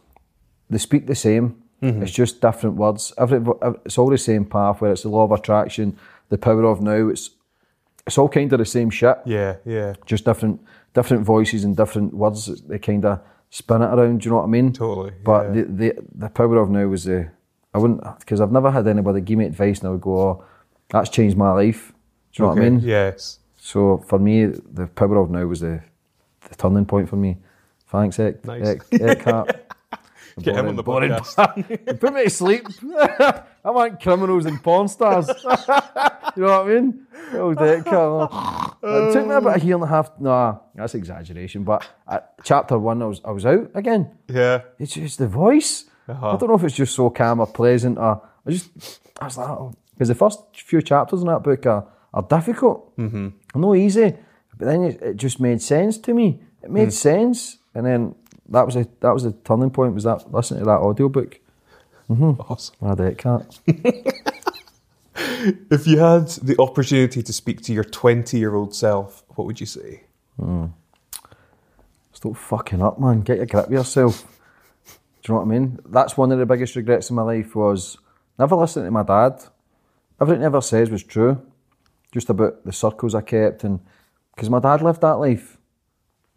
they speak the same. Mhm. It's just different words. Every, it's all the same path. Where it's the law of attraction, the power of now. It's it's all kind of the same shit. Yeah, yeah. Just different different voices and different words. They kind of spin it around. Do you know what I mean? Totally. But yeah. the, the the power of now was the I wouldn't because I've never had anybody give me advice and I would go, oh, that's changed my life. Do you know what I mean? Yes. So for me, the power of now was the, the turning point for me. Thanks, Ek, Nice. Ek, Eckhart. *laughs* Get him on the Boring- podcast. *laughs* Put me to sleep. *laughs* I want criminals and porn stars. *laughs* you know what I mean? Old Eckhart. it took me about a year and a half. Nah, that's exaggeration. But at chapter one, I was I was out again. Yeah. It's just the voice. Uh-huh. I don't know if it's just so calm or pleasant or I just I was like, because the first few chapters in that book are, are difficult. mm-hmm. No easy. But then it, it just made sense to me. It made Mm. sense. And then that was a that was a turning point, was that listening to that audiobook. Mm-hmm. Awesome. I had Eckhart. *laughs* if you had the opportunity to speak to your 20 year old self, what would you say? Hmm. Stop fucking up, man. Get your grip with yourself. Do you know what I mean? That's one of the biggest regrets in my life was never listening to my dad. Everything he ever says was true. Just about the circles I kept and because my dad lived that life.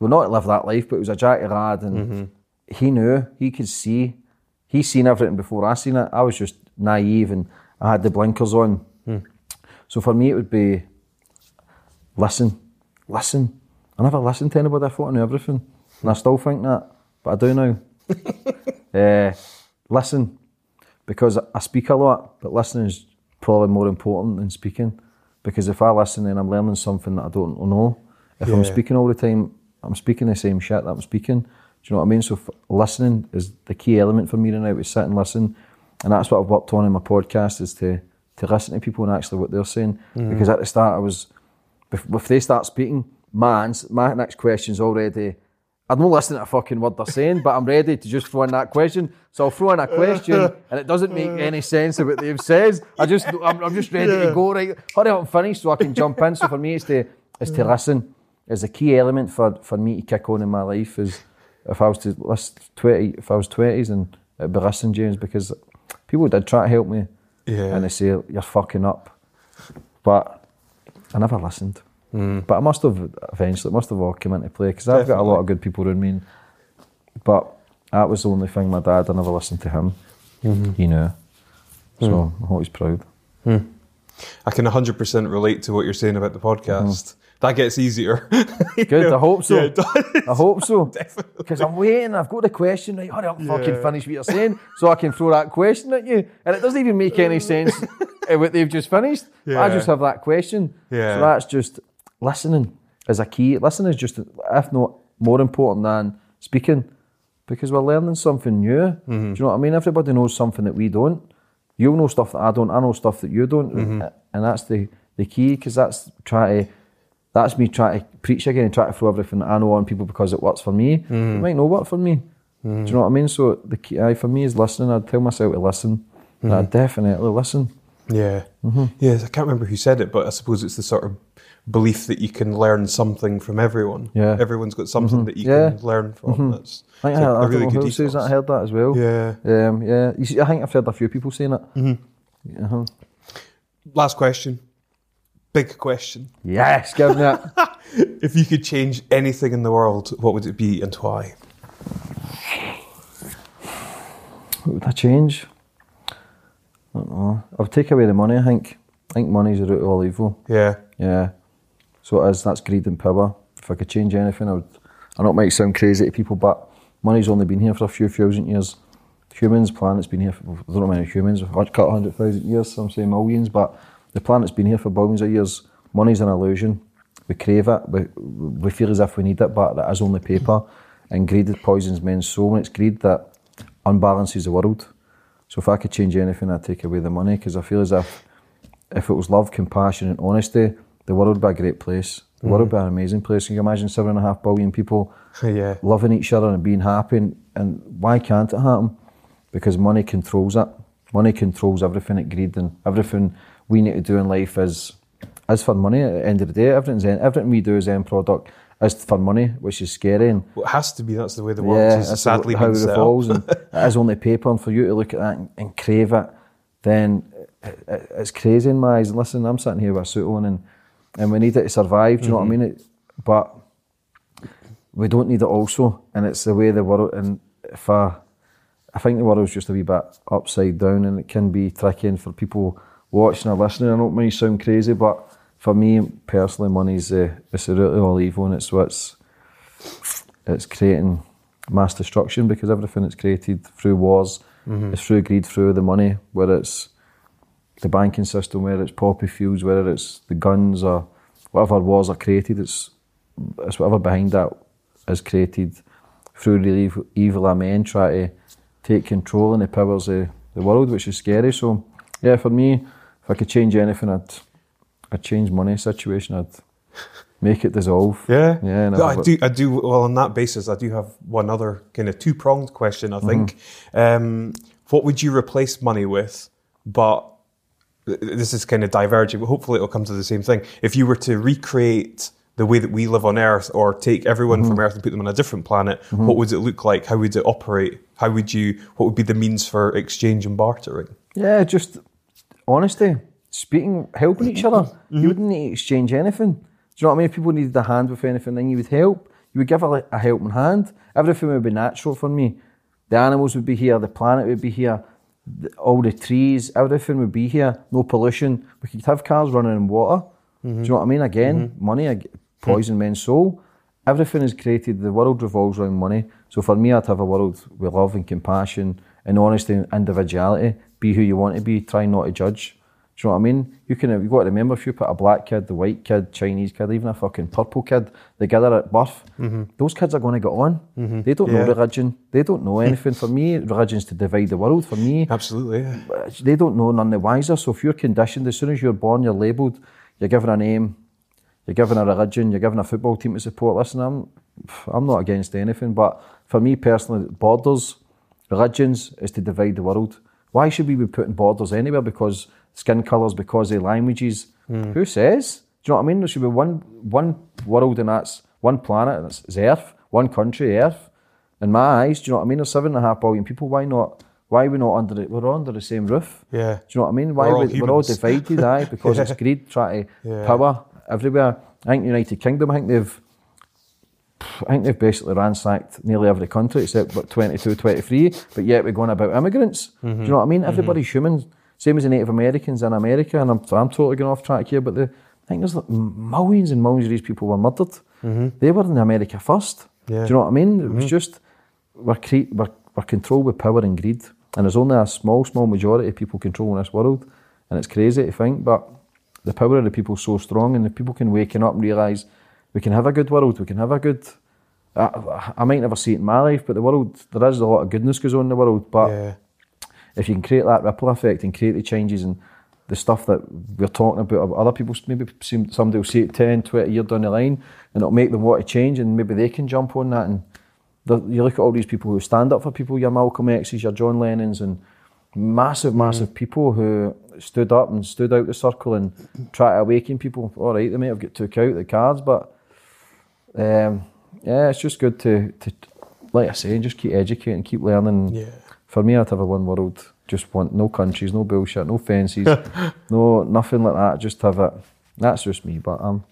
Well, not live that life, but he was a jacky lad and he knew, he could see. He seen everything before I seen it. I was just naive and I had the blinkers on. So for me, it would be listen, listen. I never listened to anybody. I thought I knew everything, and I still think that, but I do now. uh, *laughs* listen, because I speak a lot, but listening is probably more important than speaking. Because if I listen, then I'm learning something that I don't know. If I'm speaking all the time, I'm speaking the same shit that I'm speaking. Do you know what I mean? So f- listening is the key element for me right now. To sit and listen, and that's what I've worked on in my podcast is to to listen to people and actually what they're saying. Mhm. Because at the start, I was if, if they start speaking, my my next question's already. I'm not listening to a fucking word they're saying, but I'm ready to just throw in that question. So I'll throw in a question, and it doesn't make *laughs* any sense of what they've said. I just, I'm, I'm just ready Yeah. to go. Right, hurry up and finish so I can jump in. So for me, it's to, is to listen. Is a key element for, for me to kick on in my life. Is if I was to list twenty, if I was twenties, and it'd be listen, James, because people did try to help me, Yeah. and they say you're fucking up, but I never listened. Mm. But I must have eventually, it must have all come into play because I've got a lot of good people around me. and- But that was the only thing. My dad, I never listened to him. Mhm. He knew, so Mm. I'm always proud. Hmm. I can 100% relate to what you're saying about the podcast. That gets easier. *laughs* Good, I hope so. Yeah. I hope so. *laughs* Because I'm waiting, I've got the question, right? Hurry up and fucking finish what you're saying so I can throw that question at you. And it doesn't even make any *laughs* sense uh, what they've just finished. But I just have that question. Yeah. So that's just listening is a key. Listening is just, if not more important than speaking, because we're learning something new. Do you know what I mean? Everybody knows something that we don't. You'll know stuff that I don't. I know stuff that you don't, Mhm. and that's the the key. Because that's try to, that's me trying to preach again and try to throw everything I know on people because it works for me. It Mhm. might not work for me. Do you know what I mean? So the key aye, for me is listening. I'd tell myself to listen. and I'd definitely listen. Yeah. Mhm. Yes, I can't remember who said it, but I suppose it's the sort of belief that you can learn something from everyone. Yeah. Everyone's got something Mhm. that you Yeah. can learn from. Mhm. That's I think I, a- I really good says that. I heard that as well. Yeah. Um, yeah. You see, I think I've heard a few people saying it. Uh-huh. Last question. Big question. Yes, give me it. If you could change anything in the world, what would it be and why? What would I change? I don't know. I'll take away the money, I think. I think money's the root of all evil. Yeah. Yeah. So it is, that's greed and power. If I could change anything, I would. I know it might sound crazy to people, but money's only been here for a few thousand years. Humans, planet's been here for, I don't know how many humans, a couple of hundred thousand years, some say millions, but the planet's been here for billions of years. Money's an illusion. We crave it, we, we feel as if we need it, but it is only paper. And greed poisons men's soul, and it's greed that unbalances the world. So if I could change anything, I'd take away the money, because I feel as if if it was love, compassion, and honesty, the world would be a great place. The world would be an amazing place. Can you imagine seven and a half billion people *laughs* yeah. loving each other and being happy? And, and why can't it happen? Because money controls it. Money controls everything at greed and everything we need to do in life is is for money. At the end of the day, everything's end, everything we do as end product is for money, which is scary. And Well, it has to be. That's the way the world yeah, is that's sadly how it evolves, and *laughs* it is only paper. And for you to look at that and, and crave it, then it, it, it's crazy in my eyes. And listen, I'm sitting here with a suit on, and and we need it to survive. Do you know what I Mhm. mean? It, but we don't need it also, and it's the way the world. And if I, I think the world's just a wee bit upside down, and it can be tricky. And for people watching or listening, I know it might sound crazy, but for me personally, money's uh, it's the root of all evil, and it's what's it's creating mass destruction because everything that's created through wars Mhm. is through greed, through the money, whether it's the banking system, whether it's poppy fields, whether it's the guns or whatever wars are created, it's it's whatever behind that is created through the evil, evil of men try to take control and the powers of the world, which is scary. So yeah, for me, if I could change anything, I'd I'd change money situation. I'd make it dissolve. Yeah, yeah. No, I do. I do. Well, on that basis, I do have one other kind of two pronged question. I think. Mm-hmm. Um, what would you replace money with? But this is kind of diverging, but hopefully it'll come to the same thing. If you were to recreate the way that we live on Earth, or take everyone from Earth and put them on a different planet, Mhm. what would it look like? How would it operate? How would you? What would be the means for exchange and bartering? Yeah, just honesty, speaking, helping each other. You mm-hmm. wouldn't need to exchange anything. Do you know what I mean? If people needed a hand with anything, then you would help. You would give a, a helping hand. Everything would be natural for me. The animals would be here, the planet would be here, the, all the trees, everything would be here. No pollution. We could have cars running in water. Do mm-hmm. you know what I mean? Again, mm-hmm. money, ag- poison men's soul. Everything is created. The world revolves around money. So for me, I'd have a world with love and compassion and honesty and individuality. Be who you want to be. Try not to judge. Do you know what I mean? You can. You got to remember if you put a black kid, the white kid, Chinese kid, even a fucking purple kid together at birth, Mhm. those kids are going to get on. Mhm. They don't Yeah. know religion. They don't know anything. For me, *laughs* religion's to divide the world. For me, absolutely. Yeah. They don't know none the wiser. So if you're conditioned, as soon as you're born, you're labelled. You're given a name. You're given a religion. You're given a football team to support. Listen, I'm, I'm not against anything, but for me personally, borders, religions is to divide the world. Why should we be putting borders anywhere? Because skin colours, because of languages. Mm. Who says? Do you know what I mean? There should be one one world, and that's one planet, and it's, it's Earth. One country, Earth. In my eyes, do you know what I mean? There's seven and a half billion people. Why not? Why are we not under it? We're all under the same roof. Yeah. Do you know what I mean? Why We're all we, we're all divided, aye, because Yeah. *laughs* it's greed, trying to Yeah. power everywhere. I think United Kingdom, I think they've I think they've basically ransacked nearly every country except about 22, 23, but yet we're going about immigrants. Do Mhm. you know what I mean? Mhm. Everybody's human. Same as the Native Americans in America, and I'm, I'm totally going off track here, but the, I think there's like millions and millions of these people were murdered. Mhm. They were in America first. Yeah. Do you know what I mean? It was Mhm. just, we're, cre- we're, we're controlled with power and greed, and there's only a small, small majority of people controlling this world, and it's crazy to think, but the power of the people is so strong, and the people can waken up and realise we can have a good world, we can have a good. I, I might never see it in my life, but the world there is a lot of goodness goes on in the world. But Yeah. if you can create that ripple effect and create the changes and the stuff that we're talking about, other people maybe somebody will see it 10, 20 years down the line, and it'll make them want to change, and maybe they can jump on that. And you look at all these people who stand up for people, your Malcolm X's, your John Lennons, and massive, massive mm. people who stood up and stood out the circle and try to awaken people. All right, they may have got took out the cards, but um, yeah, it's just good to, to, like I say, just keep educating, keep learning. Yeah. For me, I'd have a one world. Just want no countries, no bullshit, no fences, *laughs* no nothing like that. Just have it. That's just me. But um,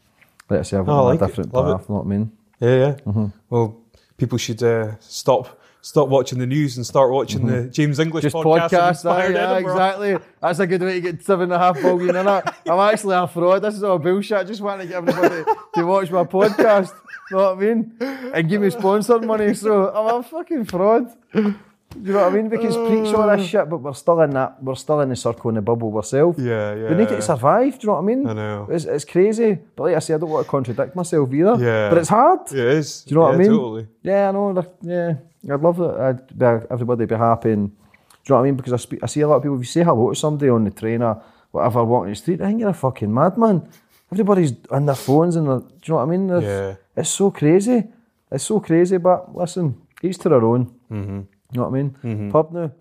like I say, I've Oh, like a it. different Love it. path. You know what I mean? Yeah, yeah. Mhm. Well, people should uh, stop stop watching the news and start watching the mm-hmm. James English Just podcast. podcast, Inspired yeah, Edinburgh. exactly. That's a good way to get seven and a half billion in it. *laughs* I'm actually a fraud. This is all bullshit. I just want to get everybody to watch my podcast. Know what I mean? And give me sponsor money. So I'm a fucking fraud. You know what I mean? We can preach all this shit, but we're still in that. We're still in the circle in the bubble ourselves. Yeah, yeah. We need to survive. Do you know what I mean? I know. It's, it's crazy, but like I say, I don't want to contradict myself either. Yeah. But it's hard. It is. Do you know what I mean? totally. Yeah, I know. Yeah, I'd love that. I'd everybody be happy. And, do you know what I mean? Because I, speak, I see a lot of people. If you say hello to somebody on the train or whatever, walking the street, I think you're a fucking madman. Everybody's on their phones and do you know what I mean? They're- Yeah. It's so crazy. It's so crazy. But listen, each to their own. Mhm. You know what I mean? Mhm. Pub now.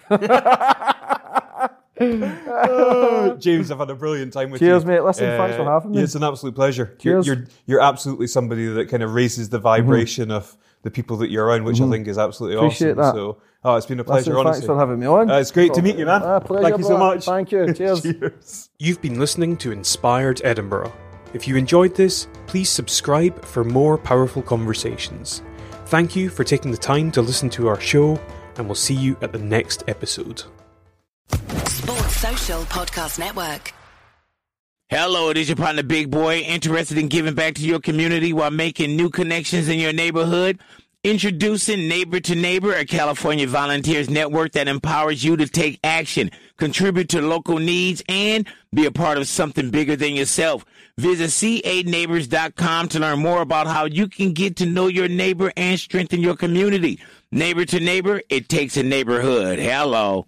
Oh, *laughs* James, I've had a brilliant time with you. Cheers, mate. Listen, thanks for having me. It's an absolute pleasure. Cheers. You're, you're you're absolutely somebody that kind of raises the vibration of the people that you're around, which I Mhm. think is absolutely Appreciate awesome. that. So, oh, it's been a pleasure. Listen, honestly, thanks for having me on. Uh, it's great to meet you, man. Ah, pleasure, Thank you so brother. much. Thank you. Cheers. *laughs* Cheers. You've been listening to Inspired Edinburgh. If you enjoyed this, please subscribe for more powerful conversations. Thank you for taking the time to listen to our show, and we'll see you at the next episode. Sports Social Podcast Network. Hello, it is your partner Big Boy, interested in giving back to your community while making new connections in your neighborhood. Introducing Neighbor to Neighbor, a California volunteers network that empowers you to take action, contribute to local needs, and be a part of something bigger than yourself. Visit ca9neighbors.com to learn more about how you can get to know your neighbor and strengthen your community. Neighbor to Neighbor, it takes a neighborhood. Hello.